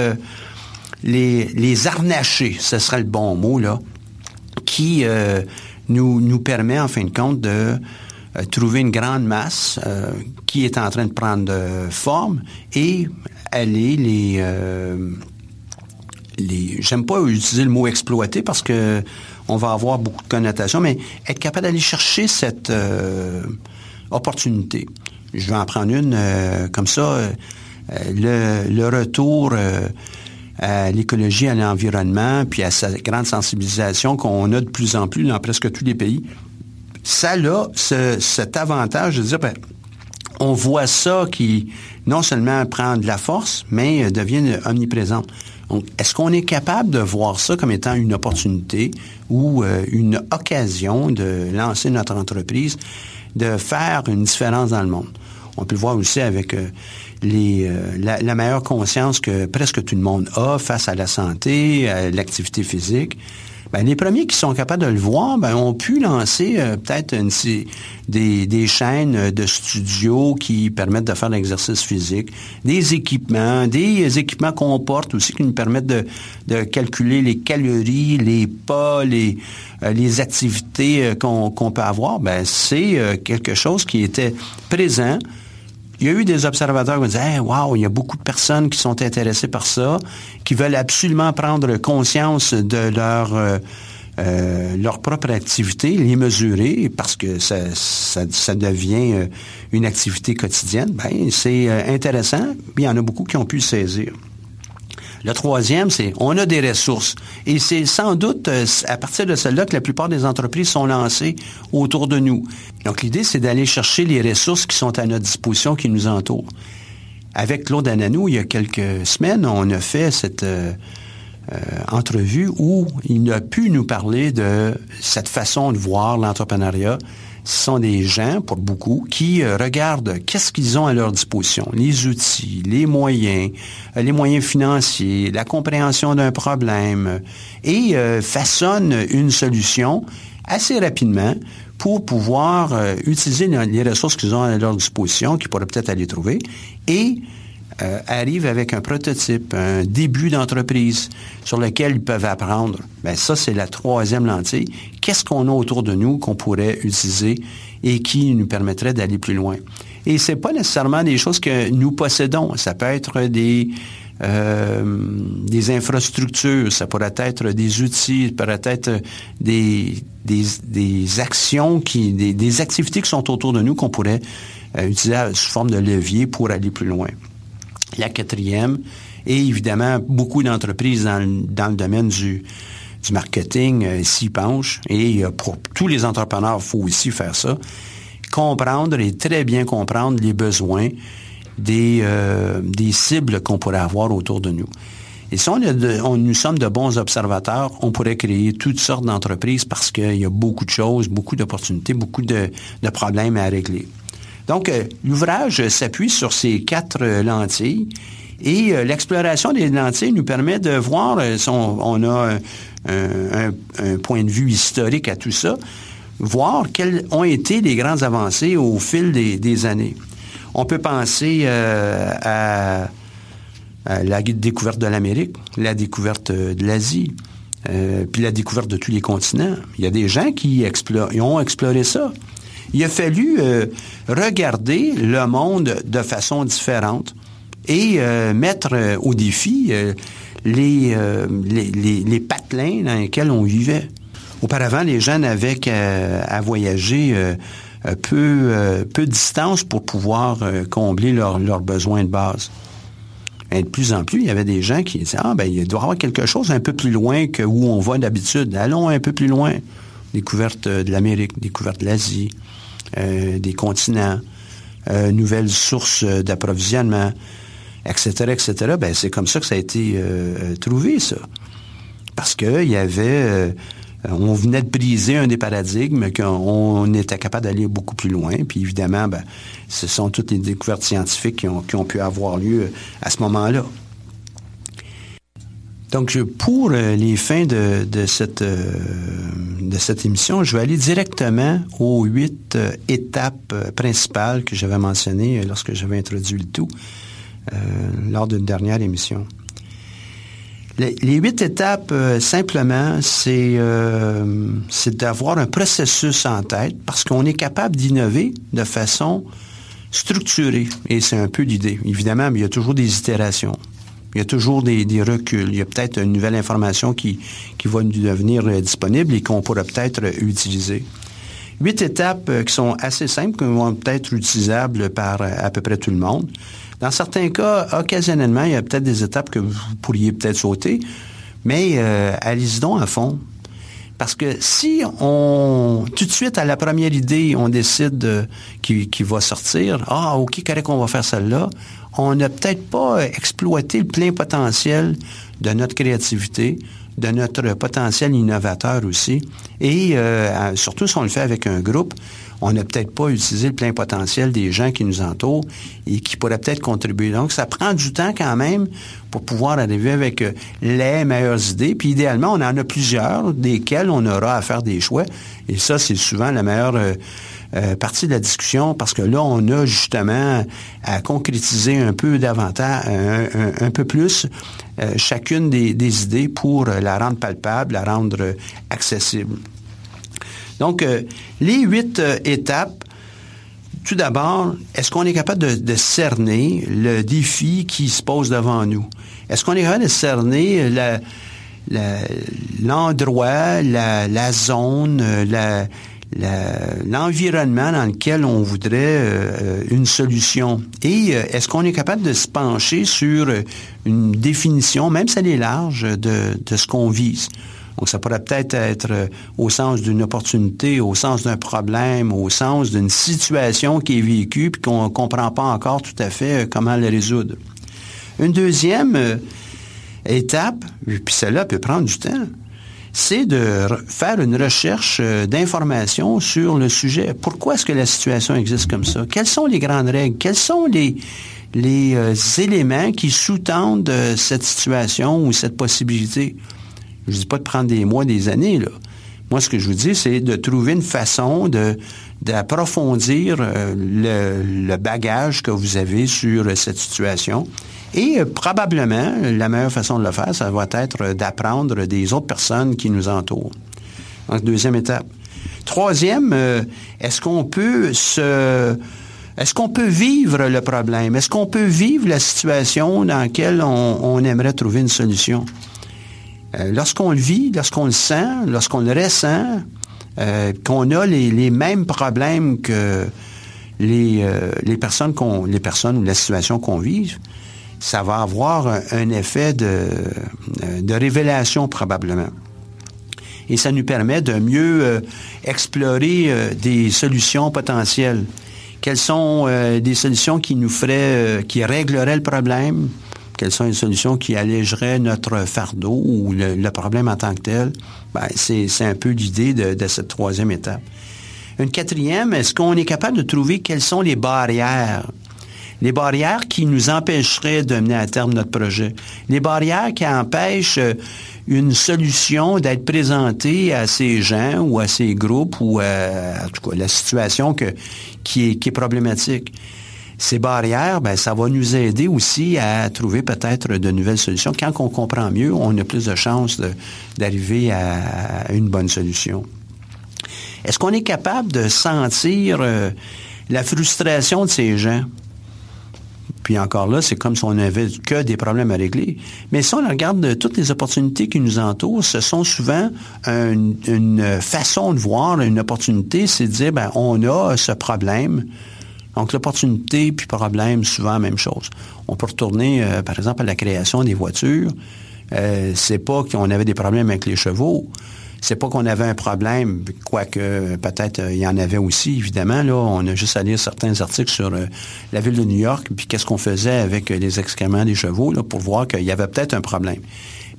les, les ce serait le bon mot, là, qui euh, nous, permet, en fin de compte, de euh, trouver une grande masse euh, qui est en train de prendre forme et aller les... J'aime pas utiliser le mot exploiter parce que on va avoir beaucoup de connotations, mais être capable d'aller chercher cette opportunité. Je vais en prendre une comme ça. le, retour à l'écologie, à l'environnement, puis à sa grande sensibilisation qu'on a de plus en plus dans presque tous les pays, ça a cet avantage de dire, ben, on voit ça qui non seulement prend de la force, mais devient omniprésent. Est-ce qu'on est capable de voir ça comme étant une opportunité ou une occasion de lancer notre entreprise, de faire une différence dans le monde? On peut le voir aussi avec les, la, meilleure conscience que presque tout le monde a face à la santé, à l'activité physique. Ben, les premiers qui sont capables de le voir ben, ont pu lancer euh, peut-être des, des, chaînes de studios qui permettent de faire l'exercice physique, des équipements, des équipements qu'on porte aussi qui nous permettent de, de calculer les calories, les pas, les, euh, les activités euh, qu'on peut avoir. Ben, c'est quelque chose qui était présent il y a eu des observateurs qui ont dit hey, Wow, il y a beaucoup de personnes qui sont intéressées par ça, qui veulent absolument prendre conscience de leur, euh, euh, leur propre activité, les mesurer, parce que ça, ça, devient euh, une activité quotidienne. Ben, c'est intéressant. Il y en a beaucoup qui ont pu le saisir. Le troisième, c'est on a des ressources. Et c'est sans doute euh, à partir de celle-là que la plupart des entreprises sont lancées autour de nous. Donc l'idée, c'est d'aller chercher les ressources qui sont à notre disposition, qui nous entourent. Avec Claude Ananou, il y a quelques semaines, on a fait cette euh, euh, entrevue où il a pu nous parler de cette façon de voir l'entrepreneuriat, ce sont des gens, pour beaucoup, qui euh, regardent qu'est-ce qu'ils ont à leur disposition, les outils, les moyens, euh, les moyens financiers, la compréhension d'un problème, et euh, façonnent une solution assez rapidement pour pouvoir utiliser les ressources qu'ils ont à leur disposition, qu'ils pourraient peut-être aller trouver, et euh, arrivent avec un prototype, un début d'entreprise sur lequel ils peuvent apprendre. Bien, ça, c'est la troisième lentille. Qu'est-ce qu'on a autour de nous qu'on pourrait utiliser et qui nous permettrait d'aller plus loin? Et c'est pas nécessairement des choses que nous possédons. Ça peut être des, euh, des infrastructures, ça pourrait être des outils, ça pourrait être des, des, des actions, qui, des, des, activités qui sont autour de nous qu'on pourrait euh, utiliser sous forme de levier pour aller plus loin. La quatrième, et évidemment, beaucoup d'entreprises dans, le domaine du, marketing euh, s'y penchent. Et pour tous les entrepreneurs, il faut aussi faire ça. Comprendre et très bien comprendre les besoins des, euh, cibles qu'on pourrait avoir autour de nous. Et si nous sommes de bons observateurs, on pourrait créer toutes sortes d'entreprises parce qu'il y a beaucoup de choses, beaucoup d'opportunités, beaucoup de problèmes à régler. Donc, euh, l'ouvrage s'appuie sur ces quatre euh, lentilles et euh, l'exploration des lentilles nous permet de voir, on, a un, point de vue historique à tout ça, voir quelles ont été les grandes avancées au fil des, années. On peut penser à, la découverte de l'Amérique, la découverte de l'Asie, puis la découverte de tous les continents. Il y a des gens qui ont exploré ça. Il a fallu euh, regarder le monde de façon différente et euh, mettre euh, au défi les, les, patelins dans lesquels on vivait. Auparavant, les gens n'avaient qu'à voyager peu, peu de distance pour pouvoir combler leurs besoins de base. De plus en plus, il y avait des gens qui disaient Ah, ben, il doit y avoir quelque chose un peu plus loin que où on va d'habitude. Allons un peu plus loin. Découverte de l'Amérique, découverte de l'Asie, des continents, euh, nouvelles sources d'approvisionnement, etc., etc. Ben, c'est comme ça que ça a été euh, trouvé, ça. Parce qu'il y avait... on venait de briser un des paradigmes, qu'on était capable d'aller beaucoup plus loin. Puis évidemment, ben, ce sont toutes les découvertes scientifiques qui ont pu avoir lieu à ce moment-là. Donc, pour euh, les fins de, cette, euh, de cette émission, je vais aller directement aux huit euh, étapes principales que j'avais mentionnées lorsque j'avais introduit le tout lors d'une dernière émission. Les, huit étapes, simplement, c'est d'avoir un processus en tête parce qu'on est capable d'innover de façon structurée. Et c'est un peu l'idée. Évidemment, il y a toujours des itérations. Il y a toujours des, reculs. Il y a peut-être une nouvelle information qui, qui va nous devenir euh, disponible et qu'on pourra peut-être euh, utiliser. Huit étapes euh, qui sont assez simples, qui vont être utilisables par à peu près tout le monde. Dans certains cas, occasionnellement, il y a peut-être des étapes que vous pourriez peut-être sauter, mais allez-y donc à fond. Parce que si on, tout de suite, à la première idée, on décide qui, va sortir, ah, OK, correct, qu'on va faire celle-là, on n'a peut-être pas exploité le plein potentiel de notre créativité, de notre potentiel innovateur aussi. Et euh, surtout si on le fait avec un groupe, on n'a peut-être pas utilisé le plein potentiel des gens qui nous entourent et qui pourraient peut-être contribuer. Donc, ça prend du temps quand même pour pouvoir arriver avec euh, les meilleures idées. Puis idéalement, on en a plusieurs, desquelles on aura à faire des choix. Et ça, c'est souvent la meilleure euh, euh, partie de la discussion parce que là, on a justement à concrétiser un peu davantage, un, peu plus chacune des, idées pour la rendre palpable, la rendre accessible. Donc, les huit étapes, tout d'abord, est-ce qu'on est capable de, cerner le défi qui se pose devant nous? Est-ce qu'on est capable de cerner l'endroit, la, zone, l'environnement dans lequel on voudrait euh, une solution? Et est-ce qu'on est capable de se pencher sur une définition, même si elle est large, de ce qu'on vise? Donc, ça pourrait peut-être être euh, au sens d'une opportunité, au sens d'un problème, au sens d'une situation qui est vécue puis qu'on ne comprend pas encore tout à fait euh, comment la résoudre. Une deuxième euh, étape, puis celle-là peut prendre du temps, c'est de faire une recherche d'informations sur le sujet. Pourquoi est-ce que la situation existe comme ça? Quelles sont les grandes règles? Quels sont les, les éléments qui sous-tendent cette situation ou cette possibilité? Je ne dis pas de prendre des mois, des années. Moi, ce que je vous dis, c'est de trouver une façon d'approfondir euh, le, bagage que vous avez sur cette situation. Et euh, probablement, la meilleure façon de le faire, ça va être d'apprendre des autres personnes qui nous entourent. Donc, deuxième étape. Troisième, euh, est-ce qu'on peut se... Est-ce qu'on peut vivre le problème? Est-ce qu'on peut vivre la situation dans laquelle on aimerait trouver une solution? Euh, lorsqu'on le vit, lorsqu'on le sent, lorsqu'on le ressent, euh, qu'on a les, mêmes problèmes que les, euh, personnes les personnes ou la situation qu'on vit, ça va avoir un, effet de, de, révélation probablement. Et ça nous permet de mieux explorer des solutions potentielles. Quelles sont des solutions qui nous feraient, qui régleraient le problème, quelles sont les solutions qui allégeraient notre fardeau ou le, problème en tant que tel, ben, c'est un peu l'idée de, cette troisième étape. Une quatrième, est-ce qu'on est capable de trouver quelles sont les barrières? Les barrières qui nous empêcheraient de mener à terme notre projet. Les barrières qui empêchent euh, une solution d'être présentée à ces gens ou à ces groupes ou à, en tout cas, la situation qui, est, qui est problématique ces barrières, ben, ça va nous aider aussi à trouver peut-être de nouvelles solutions. Quand on comprend mieux, on a plus de chances d'arriver à une bonne solution. Est-ce qu'on est capable de sentir euh, la frustration de ces gens? Puis encore là, c'est comme si on n'avait que des problèmes à régler. Mais si on regarde toutes les opportunités qui nous entourent, ce sont souvent une, façon de voir une opportunité, c'est de dire, ben, on a ce problème, donc, l'opportunité puis problème, souvent la même chose. On peut retourner, euh, par exemple, à la création des voitures. Euh, c'est pas qu'on avait des problèmes avec les chevaux. C'est pas qu'on avait un problème, quoique peut-être euh, il y en avait aussi, évidemment. Là, on a juste à lire certains articles sur la ville de New York, puis qu'est-ce qu'on faisait avec les excréments des chevaux, pour voir qu'il y avait peut-être un problème.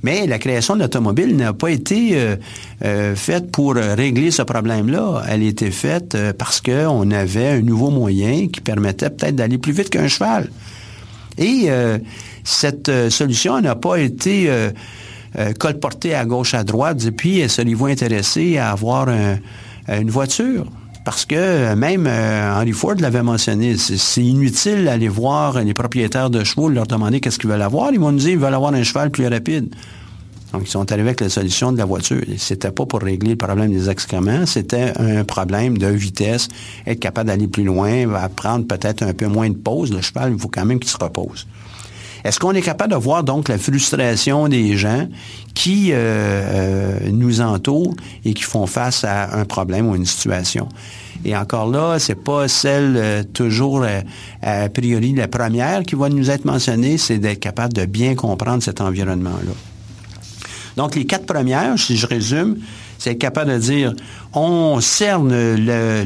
Mais la création de l'automobile n'a pas été euh, euh, faite pour régler ce problème-là. Elle a été faite euh, parce qu'on avait un nouveau moyen qui permettait peut-être d'aller plus vite qu'un cheval. Et cette solution n'a pas été colportée à gauche, à droite, et puis seriez-vous intéressé à avoir une voiture? Parce que même Henry Ford l'avait mentionné, c'est inutile d'aller voir les propriétaires de chevaux, leur demander qu'est-ce qu'ils veulent avoir. Ils vont nous dire qu'ils veulent avoir un cheval plus rapide. Donc, ils sont arrivés avec la solution de la voiture. C'était pas pour régler le problème des excréments, c'était un problème de vitesse, être capable d'aller plus loin, prendre peut-être un peu moins de pause. Le cheval, il faut quand même qu'il se repose. Est-ce qu'on est capable de voir donc la frustration des gens qui euh, euh, nous entourent et qui font face à un problème ou une situation? Et encore là, c'est pas celle euh, toujours a priori la première qui va nous être mentionnée, c'est d'être capable de bien comprendre cet environnement-là. Donc, les quatre premières, si je résume, c'est capable de dire, on cerne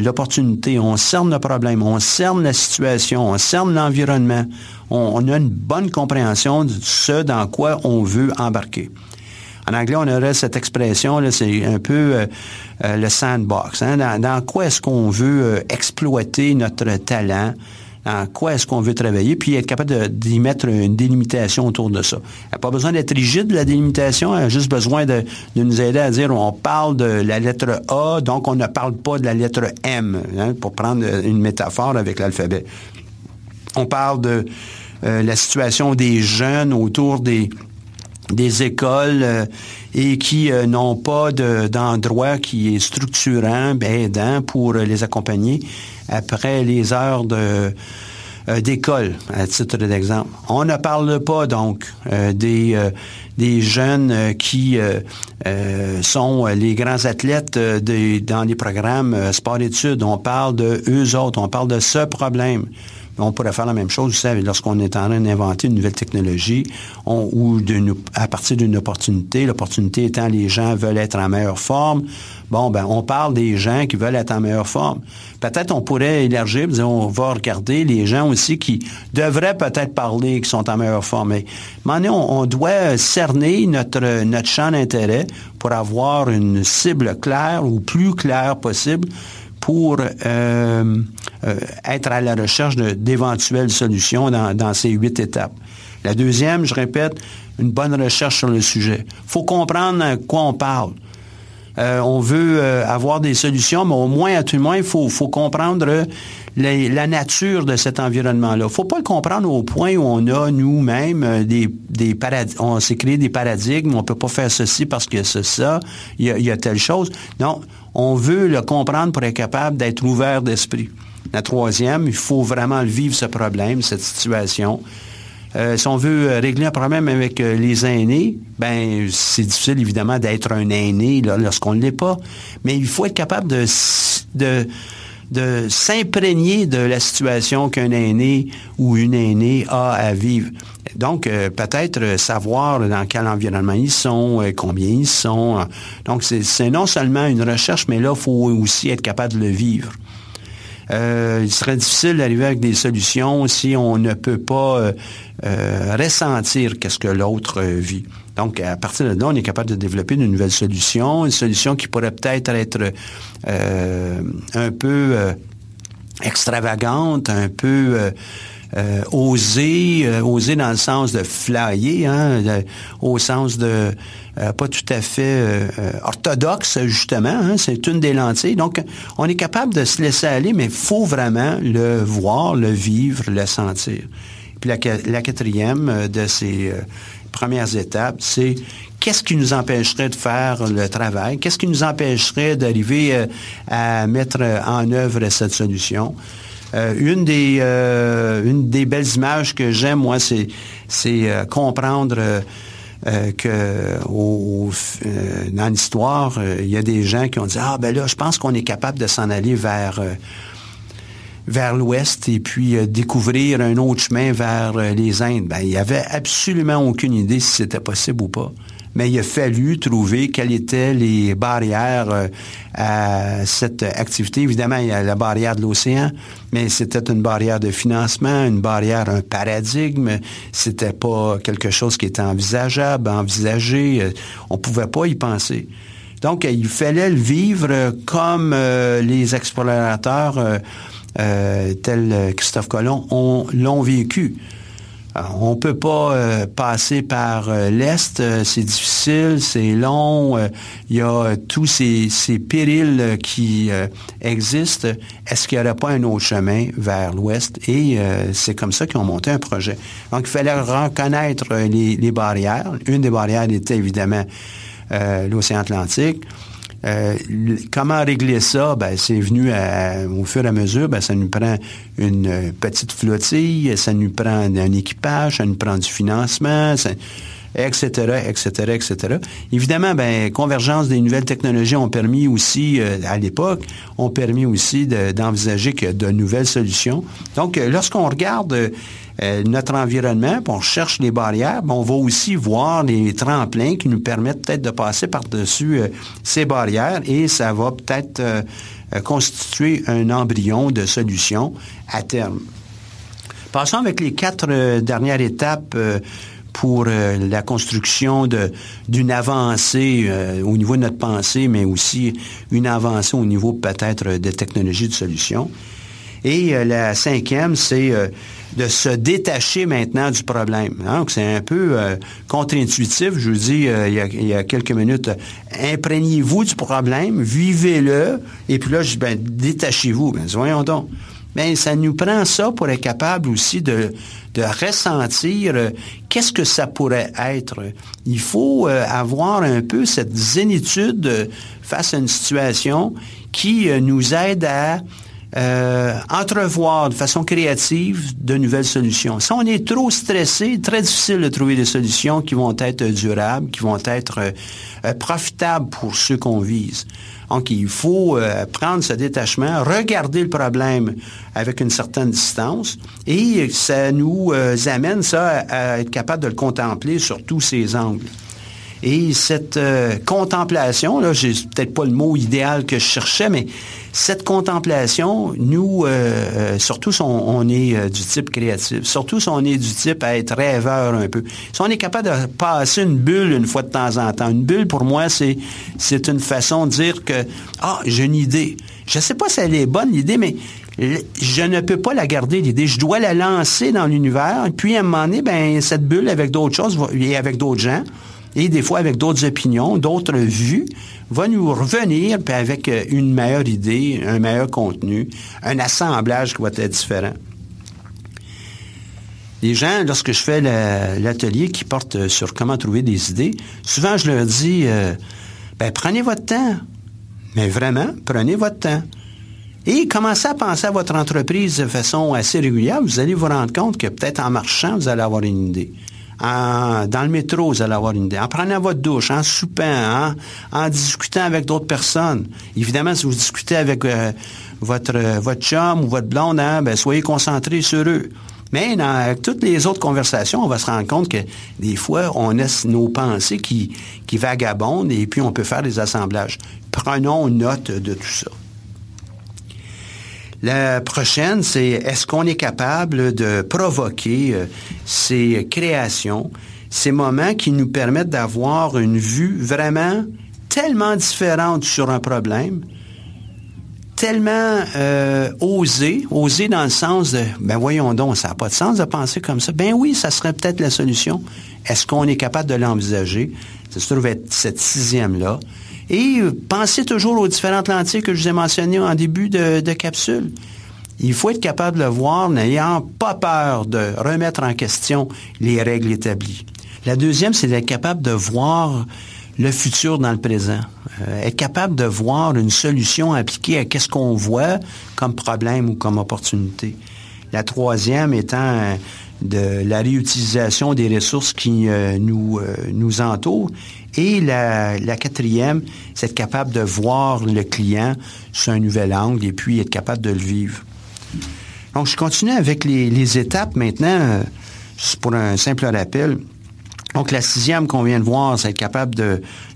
l'opportunité, on cerne le problème, on cerne la situation, on cerne l'environnement. On, a une bonne compréhension de ce dans quoi on veut embarquer. En anglais, on aurait cette expression, c'est un peu euh, euh, le sandbox. Hein. Dans, quoi est-ce qu'on veut euh, exploiter notre talent? En quoi est-ce qu'on veut travailler, puis être capable d'y mettre une délimitation autour de ça. Il n'y a pas besoin d'être rigide, la délimitation, elle a juste besoin de, nous aider à dire on parle de la lettre A, donc on ne parle pas de la lettre M, hein, pour prendre une métaphore avec l'alphabet. On parle de euh, la situation des jeunes autour des, des écoles euh, et qui euh, n'ont pas d'endroit qui est structurant, aidant pour les accompagner après les heures euh, d'école, à titre d'exemple. On ne parle pas donc des, des jeunes qui sont les grands athlètes dans les programmes sport-études. On parle de eux autres, on parle de ce problème. On pourrait faire la même chose, vous savez, lorsqu'on est en train d'inventer une nouvelle technologie ou à partir d'une opportunité, l'opportunité étant les gens veulent être en meilleure forme, bon, ben, on parle des gens qui veulent être en meilleure forme. Peut-être on pourrait élargir, on va regarder les gens aussi qui devraient peut-être parler, qui sont en meilleure forme. Mais, on, on doit cerner notre, notre champ d'intérêt pour avoir une cible claire ou plus claire possible pour euh, euh, être à la recherche d'éventuelles solutions dans, ces huit étapes. La deuxième, je répète, une bonne recherche sur le sujet. Il faut comprendre à quoi on parle. Euh, on veut avoir des solutions, mais au moins, à tout le moins, il faut, comprendre la nature de cet environnement-là. Faut pas le comprendre au point où on a nous-mêmes des, des on s'est créé des paradigmes, on peut pas faire ceci parce que c'est il y, a, il y a telle chose. Non, on veut le comprendre pour être capable d'être ouvert d'esprit. La troisième, il faut vraiment vivre ce problème, cette situation. Euh, si on veut régler un problème avec euh, les aînés, ben c'est difficile évidemment d'être un aîné lorsqu'on ne l'est pas, mais il faut être capable de de s'imprégner de la situation qu'un aîné ou une aînée a à vivre. Donc, euh, peut-être euh, savoir dans quel environnement ils sont, euh, combien ils sont. Donc, c'est non seulement une recherche, mais là, il faut aussi être capable de le vivre. Il serait difficile d'arriver avec des solutions si on ne peut pas ressentir qu'est-ce que l'autre vit. Donc, à partir de là, on est capable de développer une nouvelle solution, une solution qui pourrait peut-être être, un peu extravagante, un peu euh, oser, euh, oser dans le sens de flyer, hein, au sens de euh, pas tout à fait orthodoxe, justement. Hein, c'est une des lentilles. Donc, on est capable de se laisser aller, mais il faut vraiment le voir, le vivre, le sentir. Puis la, la quatrième de ces premières étapes, c'est qu'est-ce qui nous empêcherait de faire le travail? Qu'est-ce qui nous empêcherait d'arriver à mettre en œuvre cette solution? Euh, une, des, euh, une des belles images que j'aime, moi, c'est, euh, comprendre que dans l'histoire, il y a des gens qui ont dit Ah ben là, je pense qu'on est capable de s'en aller vers vers l'ouest et puis découvrir un autre chemin vers les Indes. Ben, il n'y avait absolument aucune idée si c'était possible ou pas mais il a fallu trouver quelles étaient les barrières euh, à cette activité. Évidemment, il y a la barrière de l'océan, mais c'était une barrière de financement, une barrière, un paradigme. C'était pas quelque chose qui était envisageable, envisagé. Euh, on pouvait pas y penser. Donc, il fallait le vivre comme euh, les explorateurs tels Christophe Colomb l'ont vécu. Euh, on peut pas euh, passer par euh, l'Est, c'est difficile, c'est long, il y a tous ces, périls qui existent. Est-ce qu'il n'y aurait pas un autre chemin vers l'Ouest? Et c'est comme ça qu'ils ont monté un projet. Donc, il fallait reconnaître les barrières. Une des barrières était évidemment l'océan Atlantique. Euh, comment régler ça? Ben, c'est venu au fur et à mesure, ben, ça nous prend une petite flottille, ça nous prend un équipage, ça nous prend du financement, etc., etc., etc. Évidemment, ben, convergence des nouvelles technologies ont permis aussi, euh, à l'époque, ont permis aussi d'envisager de nouvelles solutions. Donc, euh, lorsqu'on regarde notre environnement, puis on cherche les barrières, mais on va aussi voir les tremplins qui nous permettent peut-être de passer par-dessus ces barrières et ça va peut-être constituer un embryon de solution à terme. Passons avec les quatre dernières étapes pour euh, la construction d'une avancée euh, au niveau de notre pensée, mais aussi une avancée au niveau peut-être des technologies de solutions. Et euh, la cinquième, c'est de se détacher maintenant du problème. Donc, c'est un peu contre-intuitif. Je vous dis il y, a, quelques minutes, imprégnez-vous du problème, vivez-le, et puis là, je dis, ben, détachez-vous. Ben, voyons donc. Mais ça nous prend ça pour être capable aussi de, ressentir euh, qu'est-ce que ça pourrait être. Il faut euh, avoir un peu cette zénitude euh, face à une situation qui nous aide à entrevoir de façon créative de nouvelles solutions. Si on est trop stressé, très difficile de trouver des solutions qui vont être durables, qui vont être profitables pour ceux qu'on vise. Donc, il faut euh, prendre ce détachement, regarder le problème avec une certaine distance et ça nous euh, amène ça à, être capable de le contempler sur tous ses angles. Et cette euh, contemplation, là, j'ai peut-être pas le mot idéal que je cherchais, mais cette contemplation, nous, euh, surtout si on, est du type créatif, surtout si on est du type à être rêveur un peu, si on est capable de passer une bulle une fois de temps en temps, une bulle pour moi, c'est c'est une façon de dire que ah j'ai une idée. Je sais pas si elle est bonne l'idée, mais je ne peux pas la garder, l'idée. Je dois la lancer dans l'univers. Puis, à un moment donné, ben, cette bulle avec d'autres choses et avec d'autres gens et des fois avec d'autres opinions, d'autres vues, va nous revenir avec euh, une meilleure idée, un meilleur contenu, un assemblage qui va être différent. Les gens, lorsque je fais l'atelier qui porte sur comment trouver des idées, souvent je leur dis, euh, ben, prenez votre temps. Mais vraiment, prenez votre temps. Et commencez à penser à votre entreprise de façon assez régulière. Vous allez vous rendre compte que peut-être en marchant, vous allez avoir une idée dans le métro, vous allez avoir une idée. En prenant votre douche, en soupant, hein, en discutant avec d'autres personnes. Évidemment, si vous discutez avec euh, votre, votre chum ou votre blonde, hein, ben, soyez concentrés sur eux. Mais dans toutes les autres conversations, on va se rendre compte que des fois, on a nos pensées qui, qui vagabondent et puis on peut faire des assemblages. Prenons note de tout ça. La prochaine, c'est est-ce qu'on est capable de provoquer euh, ces créations, ces moments qui nous permettent d'avoir une vue vraiment tellement différente sur un problème, tellement euh, osée, osée dans le sens de, ben voyons donc, ça n'a pas de sens de penser comme ça. Ben oui, ça serait peut-être la solution. Est-ce qu'on est capable de l'envisager? Ça se trouve être cette sixième-là. Et pensez toujours aux différents lentilles que je vous ai mentionnées en début de, capsule. Il faut être capable de le voir n'ayant pas peur de remettre en question les règles établies. La deuxième, c'est d'être capable de voir le futur dans le présent. Euh, être capable de voir une solution appliquée à qu'est-ce qu'on voit comme problème ou comme opportunité. La troisième étant euh, de la réutilisation des ressources qui euh, nous, nous entourent et la, quatrième, c'est être capable de voir le client sous un nouvel angle et puis être capable de le vivre. Donc, je continue avec les, étapes maintenant, pour un simple rappel. Donc, la sixième qu'on vient de voir, c'est être capable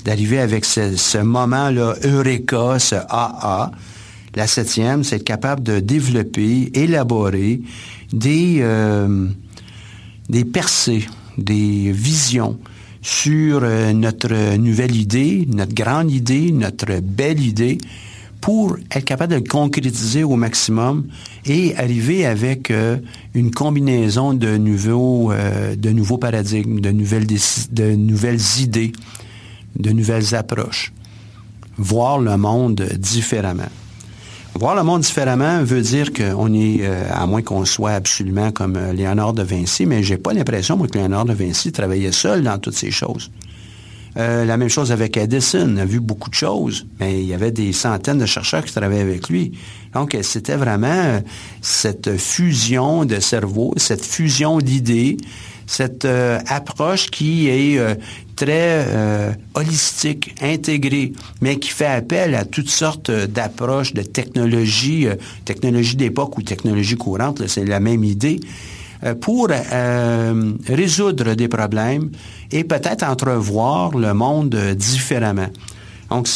d'arriver avec ce, moment-là, Eureka, ce AA. La septième, c'est être capable de développer, élaborer des, euh, percées, des visions, sur euh, notre nouvelle idée, notre grande idée, notre belle idée, pour être capable de le concrétiser au maximum et arriver avec euh, une combinaison de nouveaux, paradigmes, de nouvelles idées, de nouvelles approches. Voir le monde différemment. Voir le monde différemment veut dire qu'on est, euh, à moins qu'on soit absolument comme euh, Léonard de Vinci, mais j'ai pas l'impression, moi, que Léonard de Vinci travaillait seul dans toutes ces choses. Euh, la même chose avec Edison, on a vu beaucoup de choses, mais il y avait des centaines de chercheurs qui travaillaient avec lui. Donc, c'était vraiment cette fusion de cerveau, cette fusion d'idées, cette approche qui est très euh, holistique, intégré, mais qui fait appel à toutes sortes d'approches, de technologies, euh, technologies d'époque ou technologies courantes, c'est la même idée, euh, pour euh, résoudre des problèmes et peut-être entrevoir le monde différemment. Donc,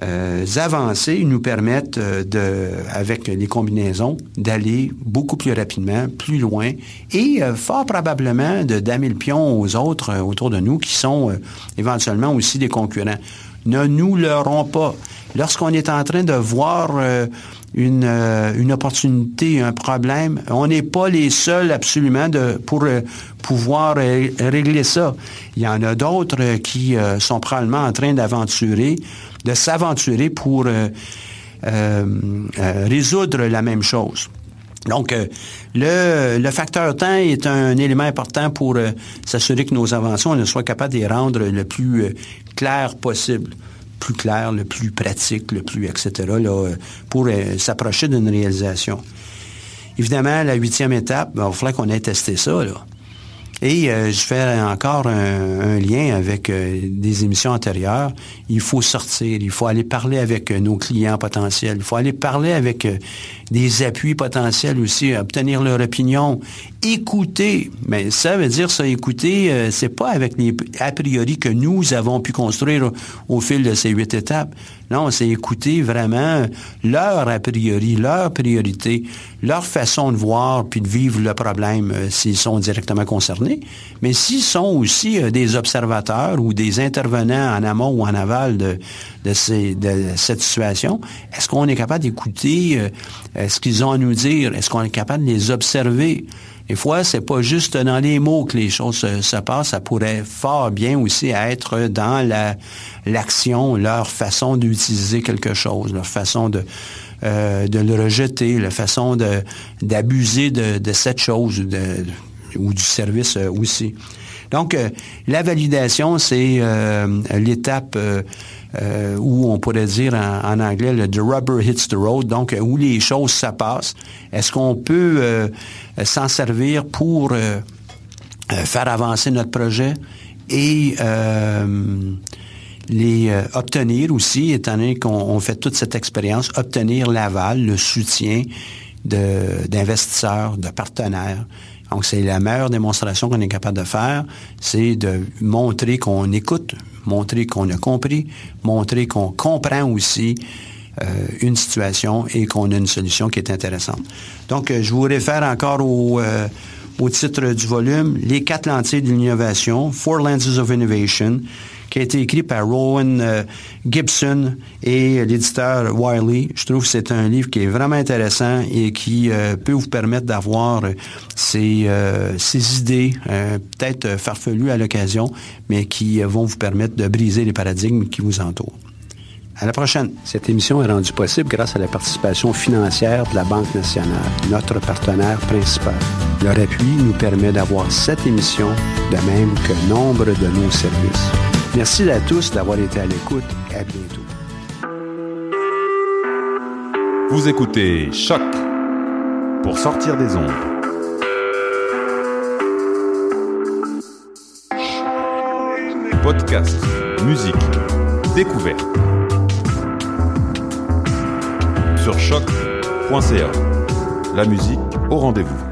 ces avancées nous permettent, de, avec les combinaisons, d'aller beaucoup plus rapidement, plus loin et fort probablement de damer le pion aux autres autour de nous qui sont éventuellement aussi des concurrents. Ne nous leurrons pas. Lorsqu'on est en train de voir une, euh, une opportunité, un problème. On n'est pas les seuls absolument de, pour euh, pouvoir régler ça. Il y en a d'autres euh, qui sont probablement en train d'aventurer, de s'aventurer pour résoudre la même chose. Donc, le, le, facteur temps est un élément important pour s'assurer que nos inventions ne soient capables de les rendre le plus clair possible plus clair, le plus pratique, le plus, etc., là, pour euh, s'approcher d'une réalisation. Évidemment, la huitième étape, ben, il va falloir qu'on ait testé ça. Là. Et euh, je fais encore un, lien avec euh, des émissions antérieures. Il faut sortir, il faut aller parler avec nos clients potentiels, il faut aller parler avec des appuis potentiels aussi, obtenir leur opinion, écouter. Mais ça veut dire ça, écouter, euh, c'est pas avec les a priori que nous avons pu construire au, fil de ces huit étapes. Non, c'est écouter vraiment leur a priori, leur priorité, leur façon de voir puis de vivre le problème euh, s'ils sont directement concernés. Mais s'ils sont aussi euh, des observateurs ou des intervenants en amont ou en aval de, de, ces, de cette situation, est-ce qu'on est capable d'écouter euh, ce qu'ils ont à nous dire? Est-ce qu'on est capable de les observer? Des fois, c'est pas juste dans les mots que les choses se, passent, ça pourrait fort bien aussi être dans la, l'action, leur façon d'utiliser quelque chose, leur façon de, euh, de le rejeter, la façon de, d'abuser de, cette chose ou du service euh, aussi. Donc, la validation, c'est l'étape euh, où on pourrait dire en, anglais le the rubber hits the road, donc où les choses se passent. Est-ce qu'on peut euh, s'en servir pour euh, faire avancer notre projet et les obtenir aussi, étant donné qu'on fait toute cette expérience, obtenir l'aval, le soutien d'investisseurs, de, partenaires. Donc, c'est la meilleure démonstration qu'on est capable de faire, c'est de montrer qu'on écoute, montrer qu'on a compris, montrer qu'on comprend aussi euh, une situation et qu'on a une solution qui est intéressante. Donc, euh, je vous réfère encore au, euh, au titre du volume, Les quatre lentilles de l'innovation, Four Lenses of Innovation, qui a été écrit par Rowan euh, Gibson et l'éditeur Wiley. Je trouve que c'est un livre qui est vraiment intéressant et qui euh, peut vous permettre d'avoir euh, ces, ces, idées, peut-être farfelues à l'occasion, mais qui vont vous permettre de briser les paradigmes qui vous entourent. À la prochaine. Cette émission est rendue possible grâce à la participation financière de la Banque nationale, notre partenaire principal. Leur appui nous permet d'avoir cette émission, de même que nombre de nos services. Merci à tous d'avoir été à l'écoute. À bientôt. Vous écoutez Choc pour sortir des ondes. Podcast, musique, découverte. Sur choc.ca. La musique au rendez-vous.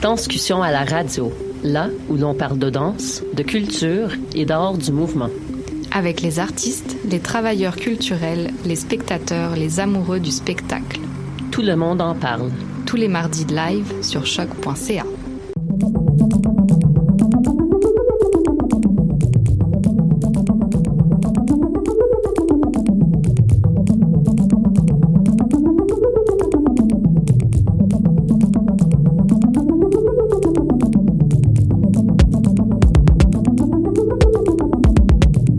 Danscussion à la radio, là où l'on parle de danse, de culture et d'art du mouvement. Avec les artistes, les travailleurs culturels, les spectateurs, les amoureux du spectacle. Tout le monde en parle. Tous les mardis de live sur choc.ca.